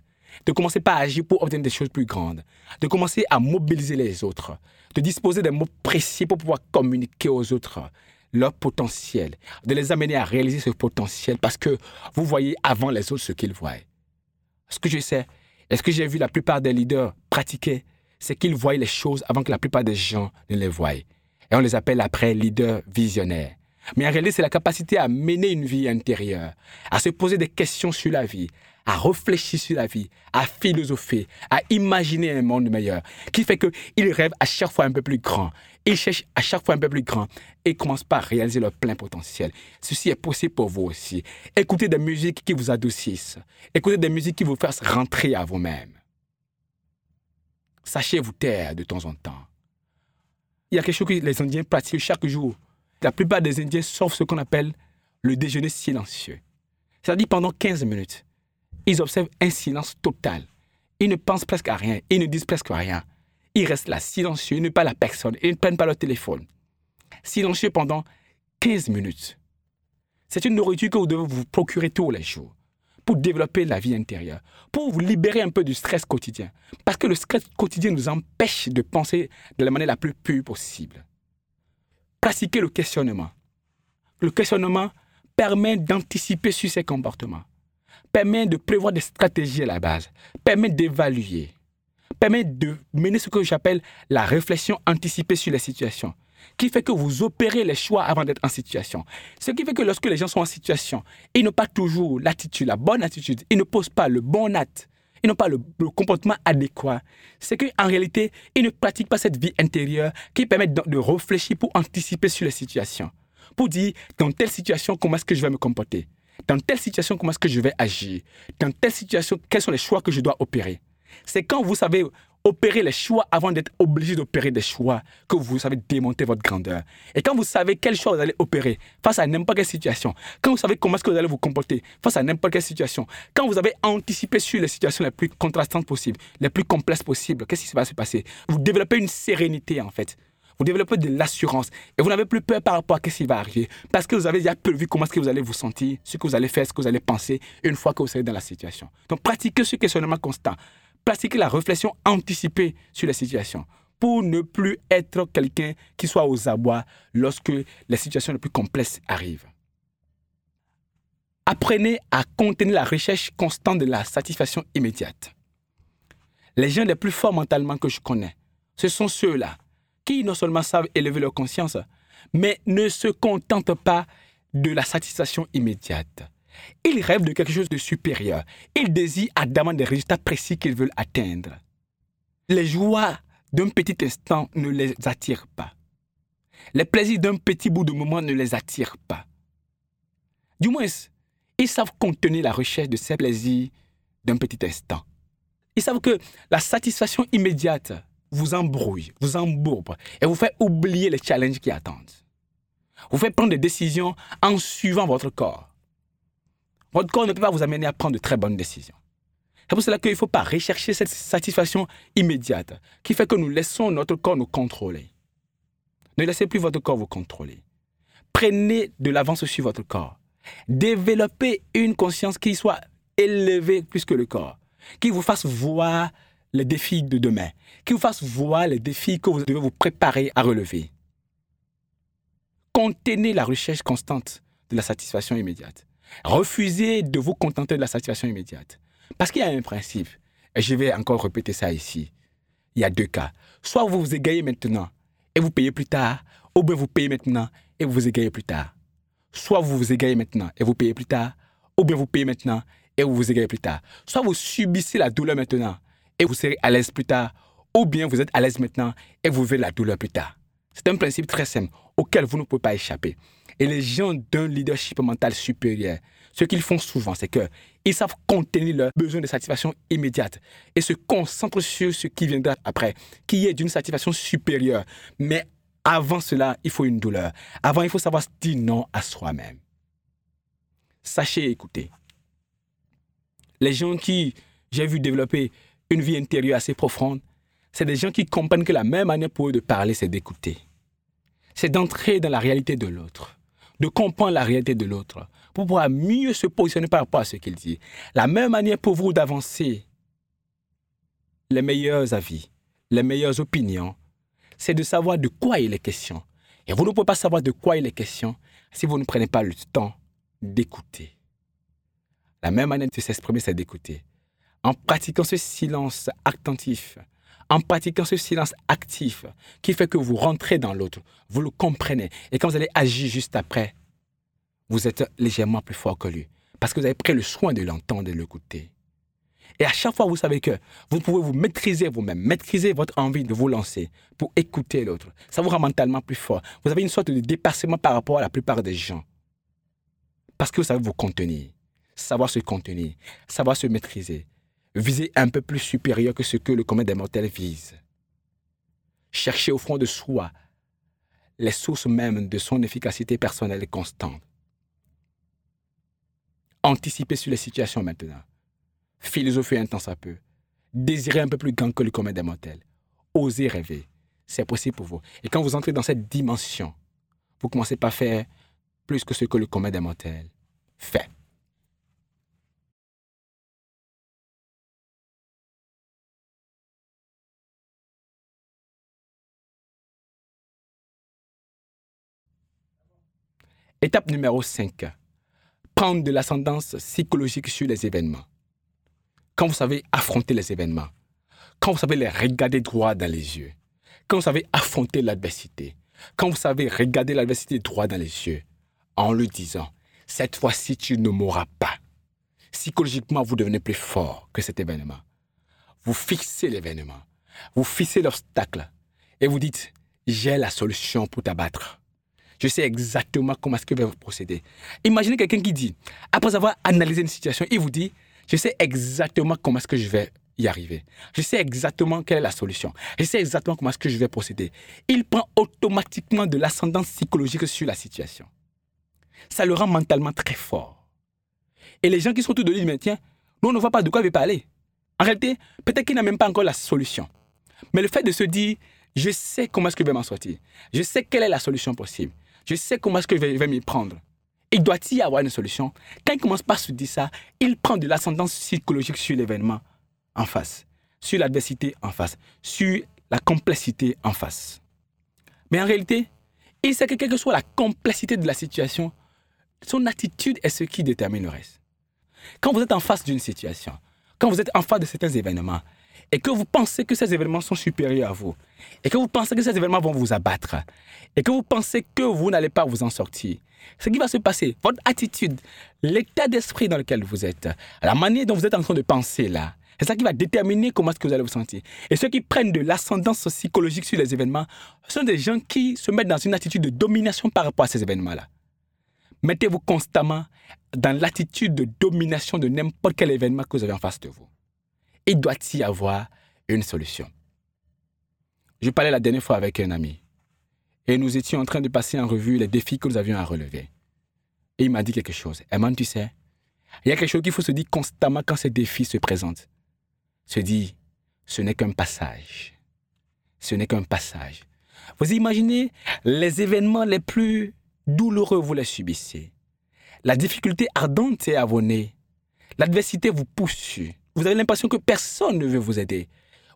de commencer par agir pour obtenir des choses plus grandes, de commencer à mobiliser les autres, de disposer des mots précis pour pouvoir communiquer aux autres leur potentiel, de les amener à réaliser ce potentiel parce que vous voyez avant les autres ce qu'ils voient. Ce que je sais, est-ce que j'ai vu la plupart des leaders pratiquer c'est qu'ils voient les choses avant que la plupart des gens ne les voient? Et on les appelle après leaders visionnaires. Mais en réalité, c'est la capacité à mener une vie intérieure, à se poser des questions sur la vie, à réfléchir sur la vie, à philosopher, à imaginer un monde meilleur, qui fait qu'ils rêvent à chaque fois un peu plus grand. Ils cherchent à chaque fois un peu plus grand et commencent pas à réaliser leur plein potentiel. Ceci est possible pour vous aussi. Écoutez des musiques qui vous adoucissent. Écoutez des musiques qui vous fassent rentrer à vous-même. Sachez vous taire de temps en temps. Il y a quelque chose que les Indiens pratiquent chaque jour. La plupart des Indiens sauf ce qu'on appelle le déjeuner silencieux. C'est-à-dire pendant 15 minutes, ils observent un silence total. Ils ne pensent presque à rien. Ils ne disent presque rien. Ils restent là, silencieux. Ils ne parlent à personne. Ils ne prennent pas leur téléphone. Silencieux pendant 15 minutes. C'est une nourriture que vous devez vous procurer tous les jours pour développer la vie intérieure, pour vous libérer un peu du stress quotidien. Parce que le stress quotidien nous empêche de penser de la manière la plus pure possible. Pratiquer le questionnement. Le questionnement permet d'anticiper sur ses comportements permet de prévoir des stratégies à la base, permet d'évaluer, permet de mener ce que j'appelle la réflexion anticipée sur les situations, qui fait que vous opérez les choix avant d'être en situation. Ce qui fait que lorsque les gens sont en situation, ils n'ont pas toujours l'attitude, la bonne attitude, ils ne posent pas le bon acte, ils n'ont pas le, comportement adéquat. C'est qu'en réalité, ils ne pratiquent pas cette vie intérieure qui permet de, réfléchir pour anticiper sur les situations, pour dire dans telle situation comment est-ce que je vais me comporter? Dans telle situation, comment est-ce que je vais agir? Dans telle situation, quels sont les choix que je dois opérer? C'est quand vous savez opérer les choix avant d'être obligé d'opérer des choix que vous savez démonter votre grandeur. Et quand vous savez quel choix vous allez opérer face à n'importe quelle situation, quand vous savez comment est-ce que vous allez vous comporter face à n'importe quelle situation, quand vous avez anticipé sur les situations les plus contrastantes possibles, les plus complexes possibles, qu'est-ce qui va se passer? Vous développez une sérénité en fait vous développez de l'assurance et vous n'avez plus peur par rapport à ce qui va arriver parce que vous avez déjà prévu comment est-ce que vous allez vous sentir, ce que vous allez faire, ce que vous allez penser une fois que vous serez dans la situation. Donc pratiquez ce questionnement constant, pratiquez la réflexion anticipée sur la situation pour ne plus être quelqu'un qui soit aux abois lorsque les situations les plus complexes arrivent. Apprenez à contenir la recherche constante de la satisfaction immédiate. Les gens les plus forts mentalement que je connais, ce sont ceux-là qui non seulement savent élever leur conscience, mais ne se contentent pas de la satisfaction immédiate. Ils rêvent de quelque chose de supérieur. Ils désirent ardemment des résultats précis qu'ils veulent atteindre. Les joies d'un petit instant ne les attirent pas. Les plaisirs d'un petit bout de moment ne les attirent pas. Du moins, ils savent contenir la recherche de ces plaisirs d'un petit instant. Ils savent que la satisfaction immédiate vous embrouille, vous embourbe et vous fait oublier les challenges qui attendent. Vous fait prendre des décisions en suivant votre corps. Votre corps ne peut pas vous amener à prendre de très bonnes décisions. C'est pour cela qu'il ne faut pas rechercher cette satisfaction immédiate qui fait que nous laissons notre corps nous contrôler. Ne laissez plus votre corps vous contrôler. Prenez de l'avance sur votre corps. Développez une conscience qui soit élevée plus que le corps, qui vous fasse voir les défis de demain, qui vous fasse voir les défis que vous devez vous préparer à relever. Contenez la recherche constante de la satisfaction immédiate. Refusez de vous contenter de la satisfaction immédiate. Parce qu'il y a un principe, et je vais encore répéter ça ici. Il y a deux cas. Soit vous vous égayez maintenant et vous payez plus tard, ou bien vous payez maintenant et vous vous égayez plus tard. Soit vous vous égayez maintenant et vous payez plus tard, ou bien vous payez maintenant et vous vous égayez plus tard. Soit vous subissez la douleur maintenant et vous serez à l'aise plus tard, ou bien vous êtes à l'aise maintenant et vous verrez la douleur plus tard. C'est un principe très simple auquel vous ne pouvez pas échapper. Et les gens d'un leadership mental supérieur, ce qu'ils font souvent, c'est qu'ils savent contenir leurs besoins de satisfaction immédiate et se concentrent sur ce qui viendra après, qui est d'une satisfaction supérieure. Mais avant cela, il faut une douleur. Avant, il faut savoir dire non à soi-même. Sachez écouter. Les gens qui j'ai vu développer une vie intérieure assez profonde, c'est des gens qui comprennent que la même manière pour eux de parler, c'est d'écouter. C'est d'entrer dans la réalité de l'autre, de comprendre la réalité de l'autre, pour pouvoir mieux se positionner par rapport à ce qu'il dit. La même manière pour vous d'avancer les meilleurs avis, les meilleures opinions, c'est de savoir de quoi il est question. Et vous ne pouvez pas savoir de quoi il est question si vous ne prenez pas le temps d'écouter. La même manière de s'exprimer, c'est d'écouter en pratiquant ce silence attentif, en pratiquant ce silence actif qui fait que vous rentrez dans l'autre, vous le comprenez, et quand vous allez agir juste après, vous êtes légèrement plus fort que lui, parce que vous avez pris le soin de l'entendre et de l'écouter. Et à chaque fois, vous savez que vous pouvez vous maîtriser vous-même, maîtriser votre envie de vous lancer pour écouter l'autre. Ça vous rend mentalement plus fort. Vous avez une sorte de dépassement par rapport à la plupart des gens. Parce que vous savez vous contenir, savoir se contenir, savoir se maîtriser, viser un peu plus supérieur que ce que le commun des mortels vise. Chercher au fond de soi les sources mêmes de son efficacité personnelle constante. Anticiper sur les situations maintenant philosopher un temps ça peut, désirer un peu plus grand que le commun des mortels, oser rêver. C'est possible pour vous. Et quand vous entrez dans cette dimension, vous commencez par faire plus que ce que le commun des mortels fait. Étape numéro 5. Prendre de l'ascendance psychologique sur les événements quand vous savez affronter les événements, quand vous savez les regarder droit dans les yeux, quand vous savez affronter l'adversité, quand vous savez regarder l'adversité droit dans les yeux, en lui disant, cette fois-ci tu ne mourras pas. Psychologiquement, vous devenez plus fort que cet événement. Vous fixez l'événement, vous fixez l'obstacle et vous dites, j'ai la solution pour t'abattre. Je sais exactement comment est-ce je vais procéder. Imaginez quelqu'un qui dit, après avoir analysé une situation, il vous dit, je sais exactement comment est-ce que je vais y arriver. Je sais exactement quelle est la solution. Je sais exactement comment est-ce que je vais procéder. Il prend automatiquement de l'ascendance psychologique sur la situation. Ça le rend mentalement très fort. Et les gens qui sont autour de lui disent, tiens, nous on ne voit pas de quoi il veut parler. En réalité, peut-être qu'il n'a même pas encore la solution. Mais le fait de se dire, je sais comment est-ce que je vais m'en sortir. Je sais quelle est la solution possible. Je sais comment est-ce que je vais m'y prendre il doit y avoir une solution? Quand il commence par se dire ça, il prend de l'ascendance psychologique sur l'événement en face, sur l'adversité en face, sur la complexité en face. Mais en réalité, il sait que quelle que soit la complexité de la situation, son attitude est ce qui détermine le reste. Quand vous êtes en face d'une situation, quand vous êtes en face de certains événements, et que vous pensez que ces événements sont supérieurs à vous, et que vous pensez que ces événements vont vous abattre, et que vous pensez que vous n'allez pas vous en sortir, ce qui va se passer, votre attitude, l'état d'esprit dans lequel vous êtes, la manière dont vous êtes en train de penser là, c'est ça qui va déterminer comment est-ce que vous allez vous sentir. Et ceux qui prennent de l'ascendance psychologique sur les événements sont des gens qui se mettent dans une attitude de domination par rapport à ces événements-là. Mettez-vous constamment dans l'attitude de domination de n'importe quel événement que vous avez en face de vous. Il doit y avoir une solution. Je parlais la dernière fois avec un ami et nous étions en train de passer en revue les défis que nous avions à relever. Et il m'a dit quelque chose. Eman, tu sais, il y a quelque chose qu'il faut se dire constamment quand ces défis se présentent. Se dire, ce n'est qu'un passage. Ce n'est qu'un passage. Vous imaginez les événements les plus douloureux, vous les subissez. La difficulté ardente est à vos nez. L'adversité vous pousse. Vous avez l'impression que personne ne veut vous aider.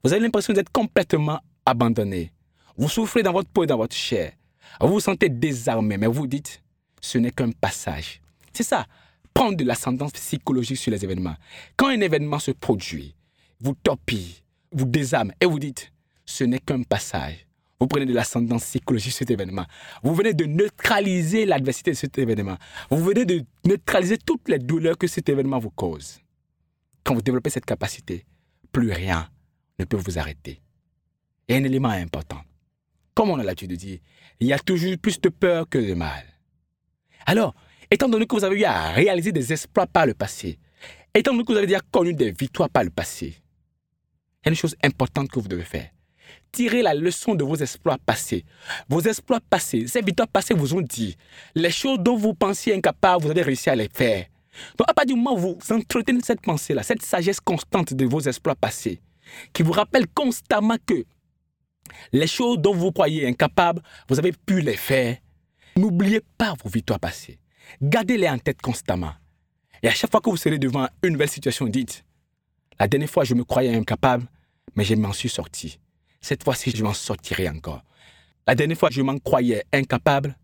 Vous avez l'impression d'être complètement abandonné. Vous souffrez dans votre peau et dans votre chair. Vous vous sentez désarmé, mais vous dites, ce n'est qu'un passage. C'est ça, prendre de l'ascendance psychologique sur les événements. Quand un événement se produit, vous torpille, vous désarme et vous dites, ce n'est qu'un passage. Vous prenez de l'ascendance psychologique sur cet événement. Vous venez de neutraliser l'adversité de cet événement. Vous venez de neutraliser toutes les douleurs que cet événement vous cause. Quand vous développez cette capacité, plus rien ne peut vous arrêter. Et un élément important, comme on a l'habitude de dire, il y a toujours plus de peur que de mal. Alors, étant donné que vous avez eu à réaliser des exploits par le passé, étant donné que vous avez déjà connu des victoires par le passé, il y a une chose importante que vous devez faire. Tirez la leçon de vos exploits passés. Vos exploits passés, ces victoires passées vous ont dit, les choses dont vous pensiez incapable, vous avez réussi à les faire. Donc, à partir du moment où vous entretenez cette pensée-là, cette sagesse constante de vos exploits passés, qui vous rappelle constamment que les choses dont vous croyez incapables, vous avez pu les faire. N'oubliez pas vos victoires passées. Gardez-les en tête constamment. Et à chaque fois que vous serez devant une nouvelle situation, dites, la dernière fois, je me croyais incapable, mais je m'en suis sorti. Cette fois-ci, je m'en sortirai encore. La dernière fois, je m'en croyais incapable,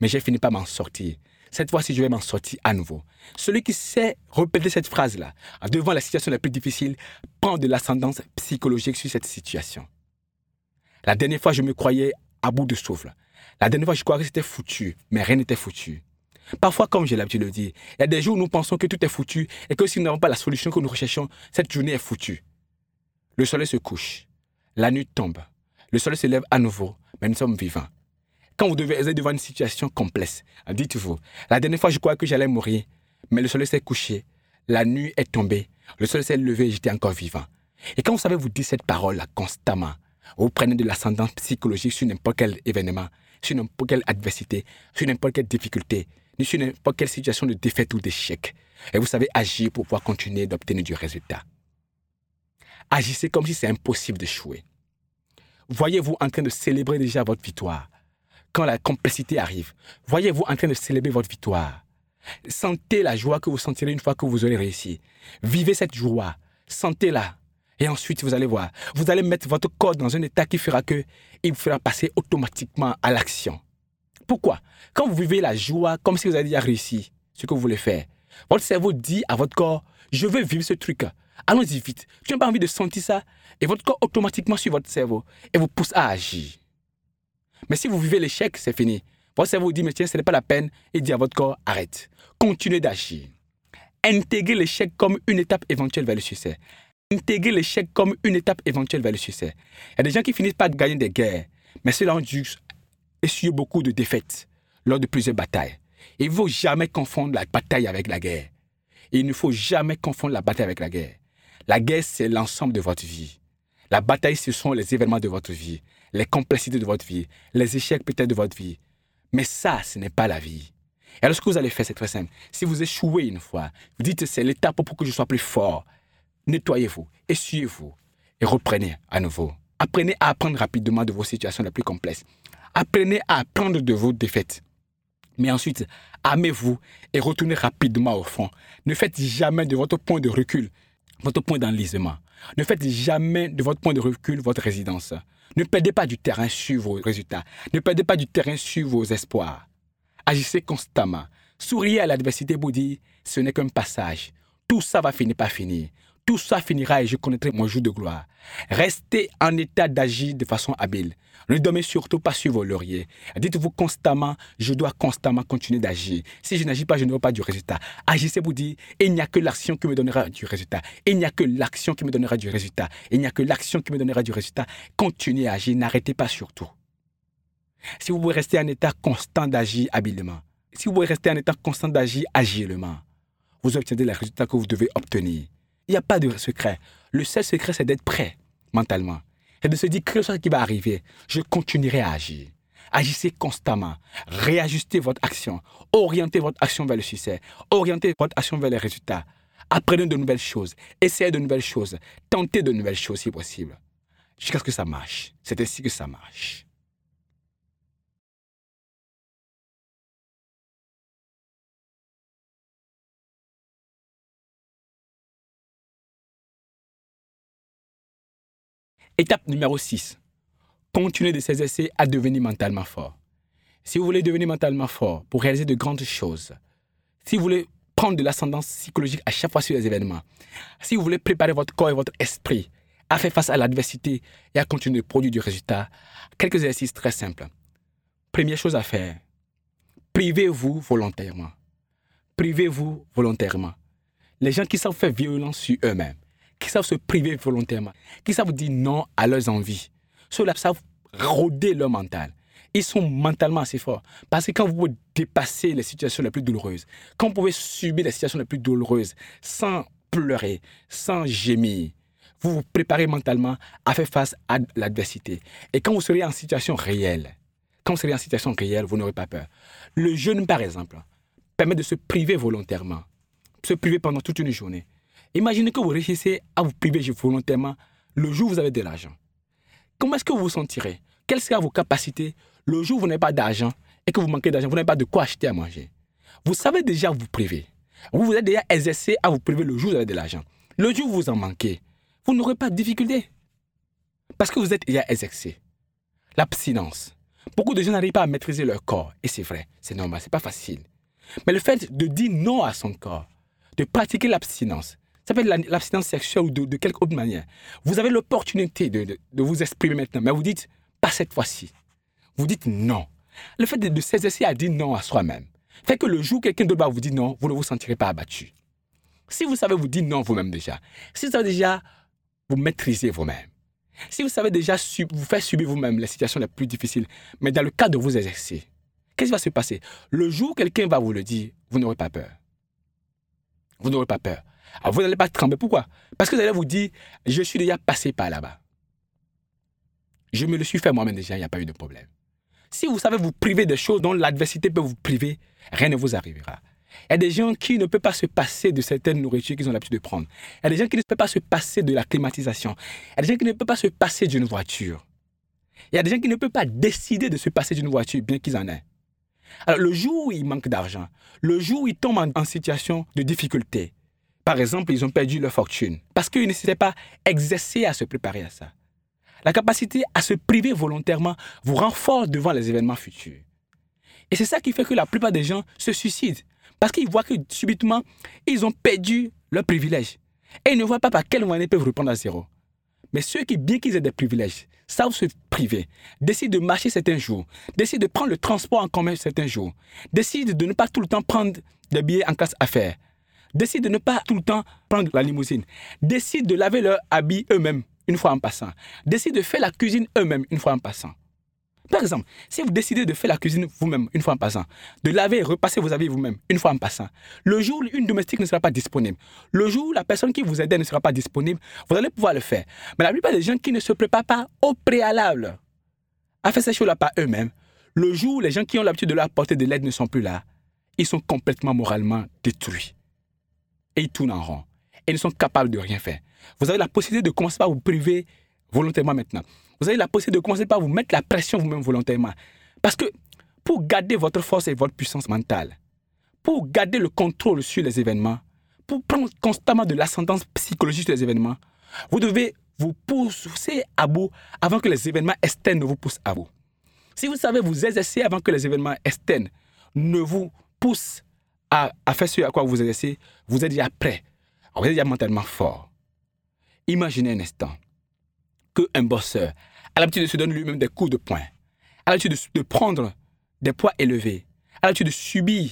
mais j'ai fini par m'en sortir. Cette fois-ci, je vais m'en sortir à nouveau. Celui qui sait répéter cette phrase-là, devant la situation la plus difficile, prend de l'ascendance psychologique sur cette situation. La dernière fois, je me croyais à bout de souffle. La dernière fois, je croyais que c'était foutu, mais rien n'était foutu. Parfois, comme j'ai l'habitude de le dire, il y a des jours où nous pensons que tout est foutu et que si nous n'avons pas la solution que nous recherchons, cette journée est foutue. Le soleil se couche, la nuit tombe, le soleil se lève à nouveau, mais nous sommes vivants. Quand vous devez être devant une situation complexe, dites-vous, la dernière fois je croyais que j'allais mourir, mais le soleil s'est couché, la nuit est tombée, le soleil s'est levé et j'étais encore vivant. Et quand vous savez vous dire cette parole-là constamment, vous prenez de l'ascendant psychologique sur n'importe quel événement, sur n'importe quelle adversité, sur n'importe quelle difficulté, ni sur n'importe quelle situation de défaite ou d'échec. Et vous savez agir pour pouvoir continuer d'obtenir du résultat. Agissez comme si c'est impossible d'échouer. Voyez-vous en train de célébrer déjà votre victoire? Quand la complexité arrive, voyez-vous en train de célébrer votre victoire? Sentez la joie que vous sentirez une fois que vous aurez réussi. Vivez cette joie. Sentez-la. Et ensuite, vous allez voir, vous allez mettre votre corps dans un état qui fera que il vous fera passer automatiquement à l'action. Pourquoi? Quand vous vivez la joie comme si vous avez déjà réussi ce que vous voulez faire, votre cerveau dit à votre corps, je veux vivre ce truc. Allons-y vite. Tu n'as pas envie de sentir ça et votre corps automatiquement suit votre cerveau et vous pousse à agir. Mais si vous vivez l'échec, c'est fini. Votre cerveau dit, mais tiens, ce n'est pas la peine et dit à votre corps, arrête. Continuez d'agir. Intégrez l'échec comme une étape éventuelle vers le succès. Intégrez l'échec comme une étape éventuelle vers le succès. Il y a des gens qui finissent par gagner des guerres, mais cela ont dû essuyer beaucoup de défaites lors de plusieurs batailles. Il ne faut jamais confondre la bataille avec la guerre. il ne faut jamais confondre la bataille avec la guerre. La guerre, c'est l'ensemble de votre vie. La bataille, ce sont les événements de votre vie, les complexités de votre vie, les échecs peut-être de votre vie. Mais ça, ce n'est pas la vie. Et alors, ce que vous allez faire, c'est très simple. Si vous échouez une fois, vous dites c'est l'étape pour que je sois plus fort nettoyez-vous, essuyez-vous et reprenez à nouveau. Apprenez à apprendre rapidement de vos situations les plus complexes. Apprenez à apprendre de vos défaites. Mais ensuite, amez-vous et retournez rapidement au fond. Ne faites jamais de votre point de recul votre point d'enlisement. Ne faites jamais de votre point de recul votre résidence. Ne perdez pas du terrain sur vos résultats. Ne perdez pas du terrain sur vos espoirs. Agissez constamment. Souriez à l'adversité pour dire ce n'est qu'un passage. Tout ça va finir par finir tout ça finira et je connaîtrai mon jour de gloire. Restez en état d'agir de façon habile. Ne dormez surtout pas sur vos lauriers. Dites-vous constamment, je dois constamment continuer d'agir. Si je n'agis pas, je n'aurai pas du résultat. Agissez vous dire, il n'y a que l'action qui me donnera du résultat. Il n'y a que l'action qui me donnera du résultat. Il n'y a que l'action qui me donnera du résultat. Continuez à agir, n'arrêtez pas surtout. Si vous pouvez rester en état constant d'agir habilement, si vous pouvez rester en état constant d'agir agilement, vous obtiendrez les résultats que vous devez obtenir. Il n'y a pas de secret. Le seul secret, c'est d'être prêt mentalement. Et de se dire, que ce qui va arriver, je continuerai à agir. Agissez constamment. Réajustez votre action. Orientez votre action vers le succès. Orientez votre action vers les résultats. Apprenez de nouvelles choses. Essayez de nouvelles choses. Tentez de nouvelles choses si possible. Jusqu'à ce que ça marche. C'est ainsi que ça marche. Étape numéro 6. Continuez de s'exercer à devenir mentalement fort. Si vous voulez devenir mentalement fort pour réaliser de grandes choses, si vous voulez prendre de l'ascendance psychologique à chaque fois sur les événements, si vous voulez préparer votre corps et votre esprit à faire face à l'adversité et à continuer de produire du résultat, quelques exercices très simples. Première chose à faire, privez-vous volontairement. Privez-vous volontairement. Les gens qui savent faire violence sur eux-mêmes, qui savent se priver volontairement, qui savent dire non à leurs envies. Ceux-là savent rôder leur mental. Ils sont mentalement assez forts. Parce que quand vous pouvez dépasser les situations les plus douloureuses, quand vous pouvez subir les situations les plus douloureuses sans pleurer, sans gémir, vous vous préparez mentalement à faire face à l'adversité. Et quand vous serez en situation réelle, quand vous serez en situation réelle, vous n'aurez pas peur. Le jeûne, par exemple, permet de se priver volontairement, se priver pendant toute une journée. Imaginez que vous réussissez à vous priver volontairement le jour où vous avez de l'argent. Comment est-ce que vous vous sentirez? Quelles seront vos capacités le jour où vous n'avez pas d'argent et que vous manquez d'argent, vous n'avez pas de quoi acheter à manger? Vous savez déjà vous priver. Vous vous êtes déjà exercé à vous priver le jour où vous avez de l'argent. Le jour où vous en manquez, vous n'aurez pas de difficulté. Parce que vous êtes déjà exercé. L'abstinence. Beaucoup de gens n'arrivent pas à maîtriser leur corps. Et c'est vrai, c'est normal, c'est pas facile. Mais le fait de dire non à son corps, de pratiquer l'abstinence, ça peut être l'abstinence sexuelle ou de, quelque autre manière. Vous avez l'opportunité de, vous exprimer maintenant, mais vous dites, pas cette fois-ci. Vous dites non. Le fait de, s'exercer à dire non à soi-même fait que le jour où quelqu'un d'autre va vous dire non, vous ne vous sentirez pas abattu. Si vous savez vous dire non vous-même déjà, si vous savez déjà vous maîtriser vous-même, si vous savez déjà vous faire subir vous-même les situations les plus difficiles, mais dans le cas de vous exercer, qu'est-ce qui va se passer? Le jour où quelqu'un va vous le dire, vous n'aurez pas peur. Vous n'aurez pas peur. Alors vous n'allez pas trembler. Pourquoi? Parce que vous allez vous dire, je suis déjà passé par là-bas. Je me le suis fait moi-même déjà, il n'y a pas eu de problème. Si vous savez vous priver des choses dont l'adversité peut vous priver, rien ne vous arrivera. Il y a des gens qui ne peuvent pas se passer de certaines nourritures qu'ils ont l'habitude de prendre. Il y a des gens qui ne peuvent pas se passer de la climatisation. Il y a des gens qui ne peuvent pas se passer d'une voiture. Il y a des gens qui ne peuvent pas décider de se passer d'une voiture, bien qu'ils en aient. Alors, le jour où ils manquent d'argent, le jour où ils tombent en, situation de difficulté, par exemple, ils ont perdu leur fortune, parce qu'ils ne s'étaient pas exercés à se préparer à ça. La capacité à se priver volontairement vous renforce devant les événements futurs. Et c'est ça qui fait que la plupart des gens se suicident. Parce qu'ils voient que subitement, ils ont perdu leur privilège. Et ils ne voient pas par quel moyen ils peuvent reprendre à zéro. Mais ceux qui, bien qu'ils aient des privilèges, savent se priver, décident de marcher certains jours, décident de prendre le transport en commun certains jours, décident de ne pas tout le temps prendre des billets en classe affaires, décident de ne pas tout le temps prendre la limousine, décident de laver leurs habits eux-mêmes une fois en passant, décident de faire la cuisine eux-mêmes une fois en passant. Par exemple, si vous décidez de faire la cuisine vous-même une fois en passant, de laver et repasser vos habits vous-même une fois en passant, le jour où une domestique ne sera pas disponible, le jour où la personne qui vous aide ne sera pas disponible, vous allez pouvoir le faire. Mais la plupart des gens qui ne se préparent pas au préalable à faire ces choses-là par eux-mêmes, le jour où les gens qui ont l'habitude de leur apporter de l'aide ne sont plus là, ils sont complètement moralement détruits. Et ils tournent en rond. Et ils ne sont capables de rien faire. Vous avez la possibilité de commencer par vous priver volontairement maintenant. Vous avez la possibilité de commencer par vous mettre la pression vous-même volontairement. Parce que pour garder votre force et votre puissance mentale, pour garder le contrôle sur les événements, pour prendre constamment de l'ascendance psychologique sur les événements, vous devez vous pousser à bout avant que les événements externes ne vous poussent à bout. Si vous savez vous exercer avant que les événements externes ne vous poussent à, faire ce à quoi vous vous exercez, vous êtes déjà prêt. Vous êtes déjà mentalement fort. Imaginez un instant qu'un bosseur a l'habitude de se donner lui-même des coups de poing, a l'habitude de, prendre des poids élevés, a l'habitude de subir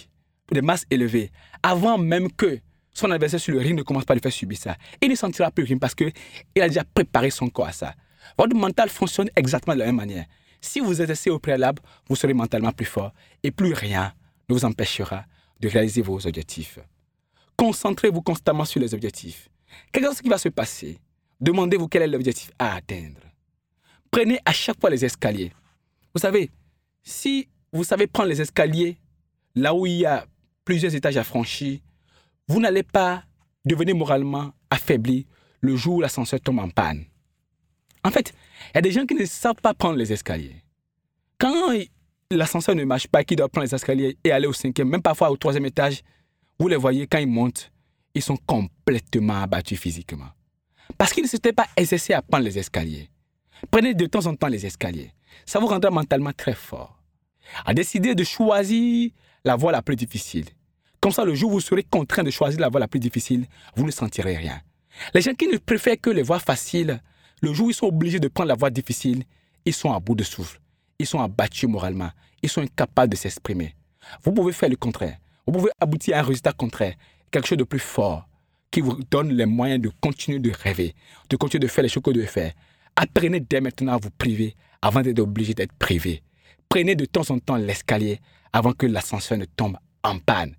des masses élevées, avant même que son adversaire sur le ring ne commence pas à lui faire subir ça. Il ne sentira plus rien parce qu'il a déjà préparé son corps à ça. Votre mental fonctionne exactement de la même manière. Si vous exercez au préalable, vous serez mentalement plus fort et plus rien ne vous empêchera de réaliser vos objectifs. Concentrez-vous constamment sur les objectifs. Quel ce qui va se passer Demandez-vous quel est l'objectif à atteindre. Prenez à chaque fois les escaliers. Vous savez, si vous savez prendre les escaliers là où il y a plusieurs étages à franchir, vous n'allez pas devenir moralement affaibli le jour où l'ascenseur tombe en panne. En fait, il y a des gens qui ne savent pas prendre les escaliers. Quand l'ascenseur ne marche pas, qui doivent prendre les escaliers et aller au cinquième, même parfois au troisième étage, vous les voyez, quand ils montent, ils sont complètement abattus physiquement. Parce qu'ils ne s'étaient pas exercés à prendre les escaliers. Prenez de temps en temps les escaliers. Ça vous rendra mentalement très fort. À décider de choisir la voie la plus difficile. Comme ça, le jour où vous serez contraint de choisir la voie la plus difficile, vous ne sentirez rien. Les gens qui ne préfèrent que les voies faciles, le jour où ils sont obligés de prendre la voie difficile, ils sont à bout de souffle. Ils sont abattus moralement. Ils sont incapables de s'exprimer. Vous pouvez faire le contraire. Vous pouvez aboutir à un résultat contraire, quelque chose de plus fort, qui vous donne les moyens de continuer de rêver, de continuer de faire les choses que vous devez faire. Apprenez dès maintenant à vous priver avant d'être obligé d'être privé. Prenez de temps en temps l'escalier avant que l'ascenseur ne tombe en panne.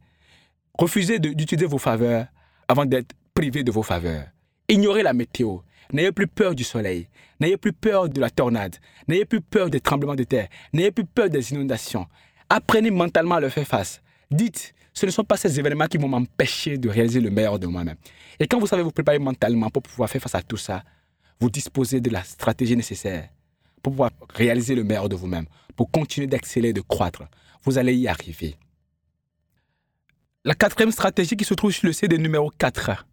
Refusez d'utiliser vos faveurs avant d'être privé de vos faveurs. Ignorez la météo. N'ayez plus peur du soleil. N'ayez plus peur de la tornade. N'ayez plus peur des tremblements de terre. N'ayez plus peur des inondations. Apprenez mentalement à leur faire face. Dites, ce ne sont pas ces événements qui vont m'empêcher de réaliser le meilleur de moi-même. Et quand vous savez vous préparer mentalement pour pouvoir faire face à tout ça, vous disposez de la stratégie nécessaire pour pouvoir réaliser le meilleur de vous-même, pour continuer d'accélérer, de croître. Vous allez y arriver. La quatrième stratégie qui se trouve sur le CD numéro 4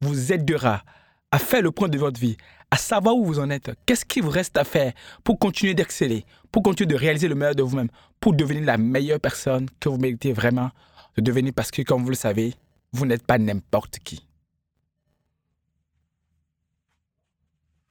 vous aidera à faire le point de votre vie, à savoir où vous en êtes, qu'est-ce qui vous reste à faire pour continuer d'exceller, pour continuer de réaliser le meilleur de vous-même, pour devenir la meilleure personne que vous méritez vraiment de devenir, parce que comme vous le savez, vous n'êtes pas n'importe qui.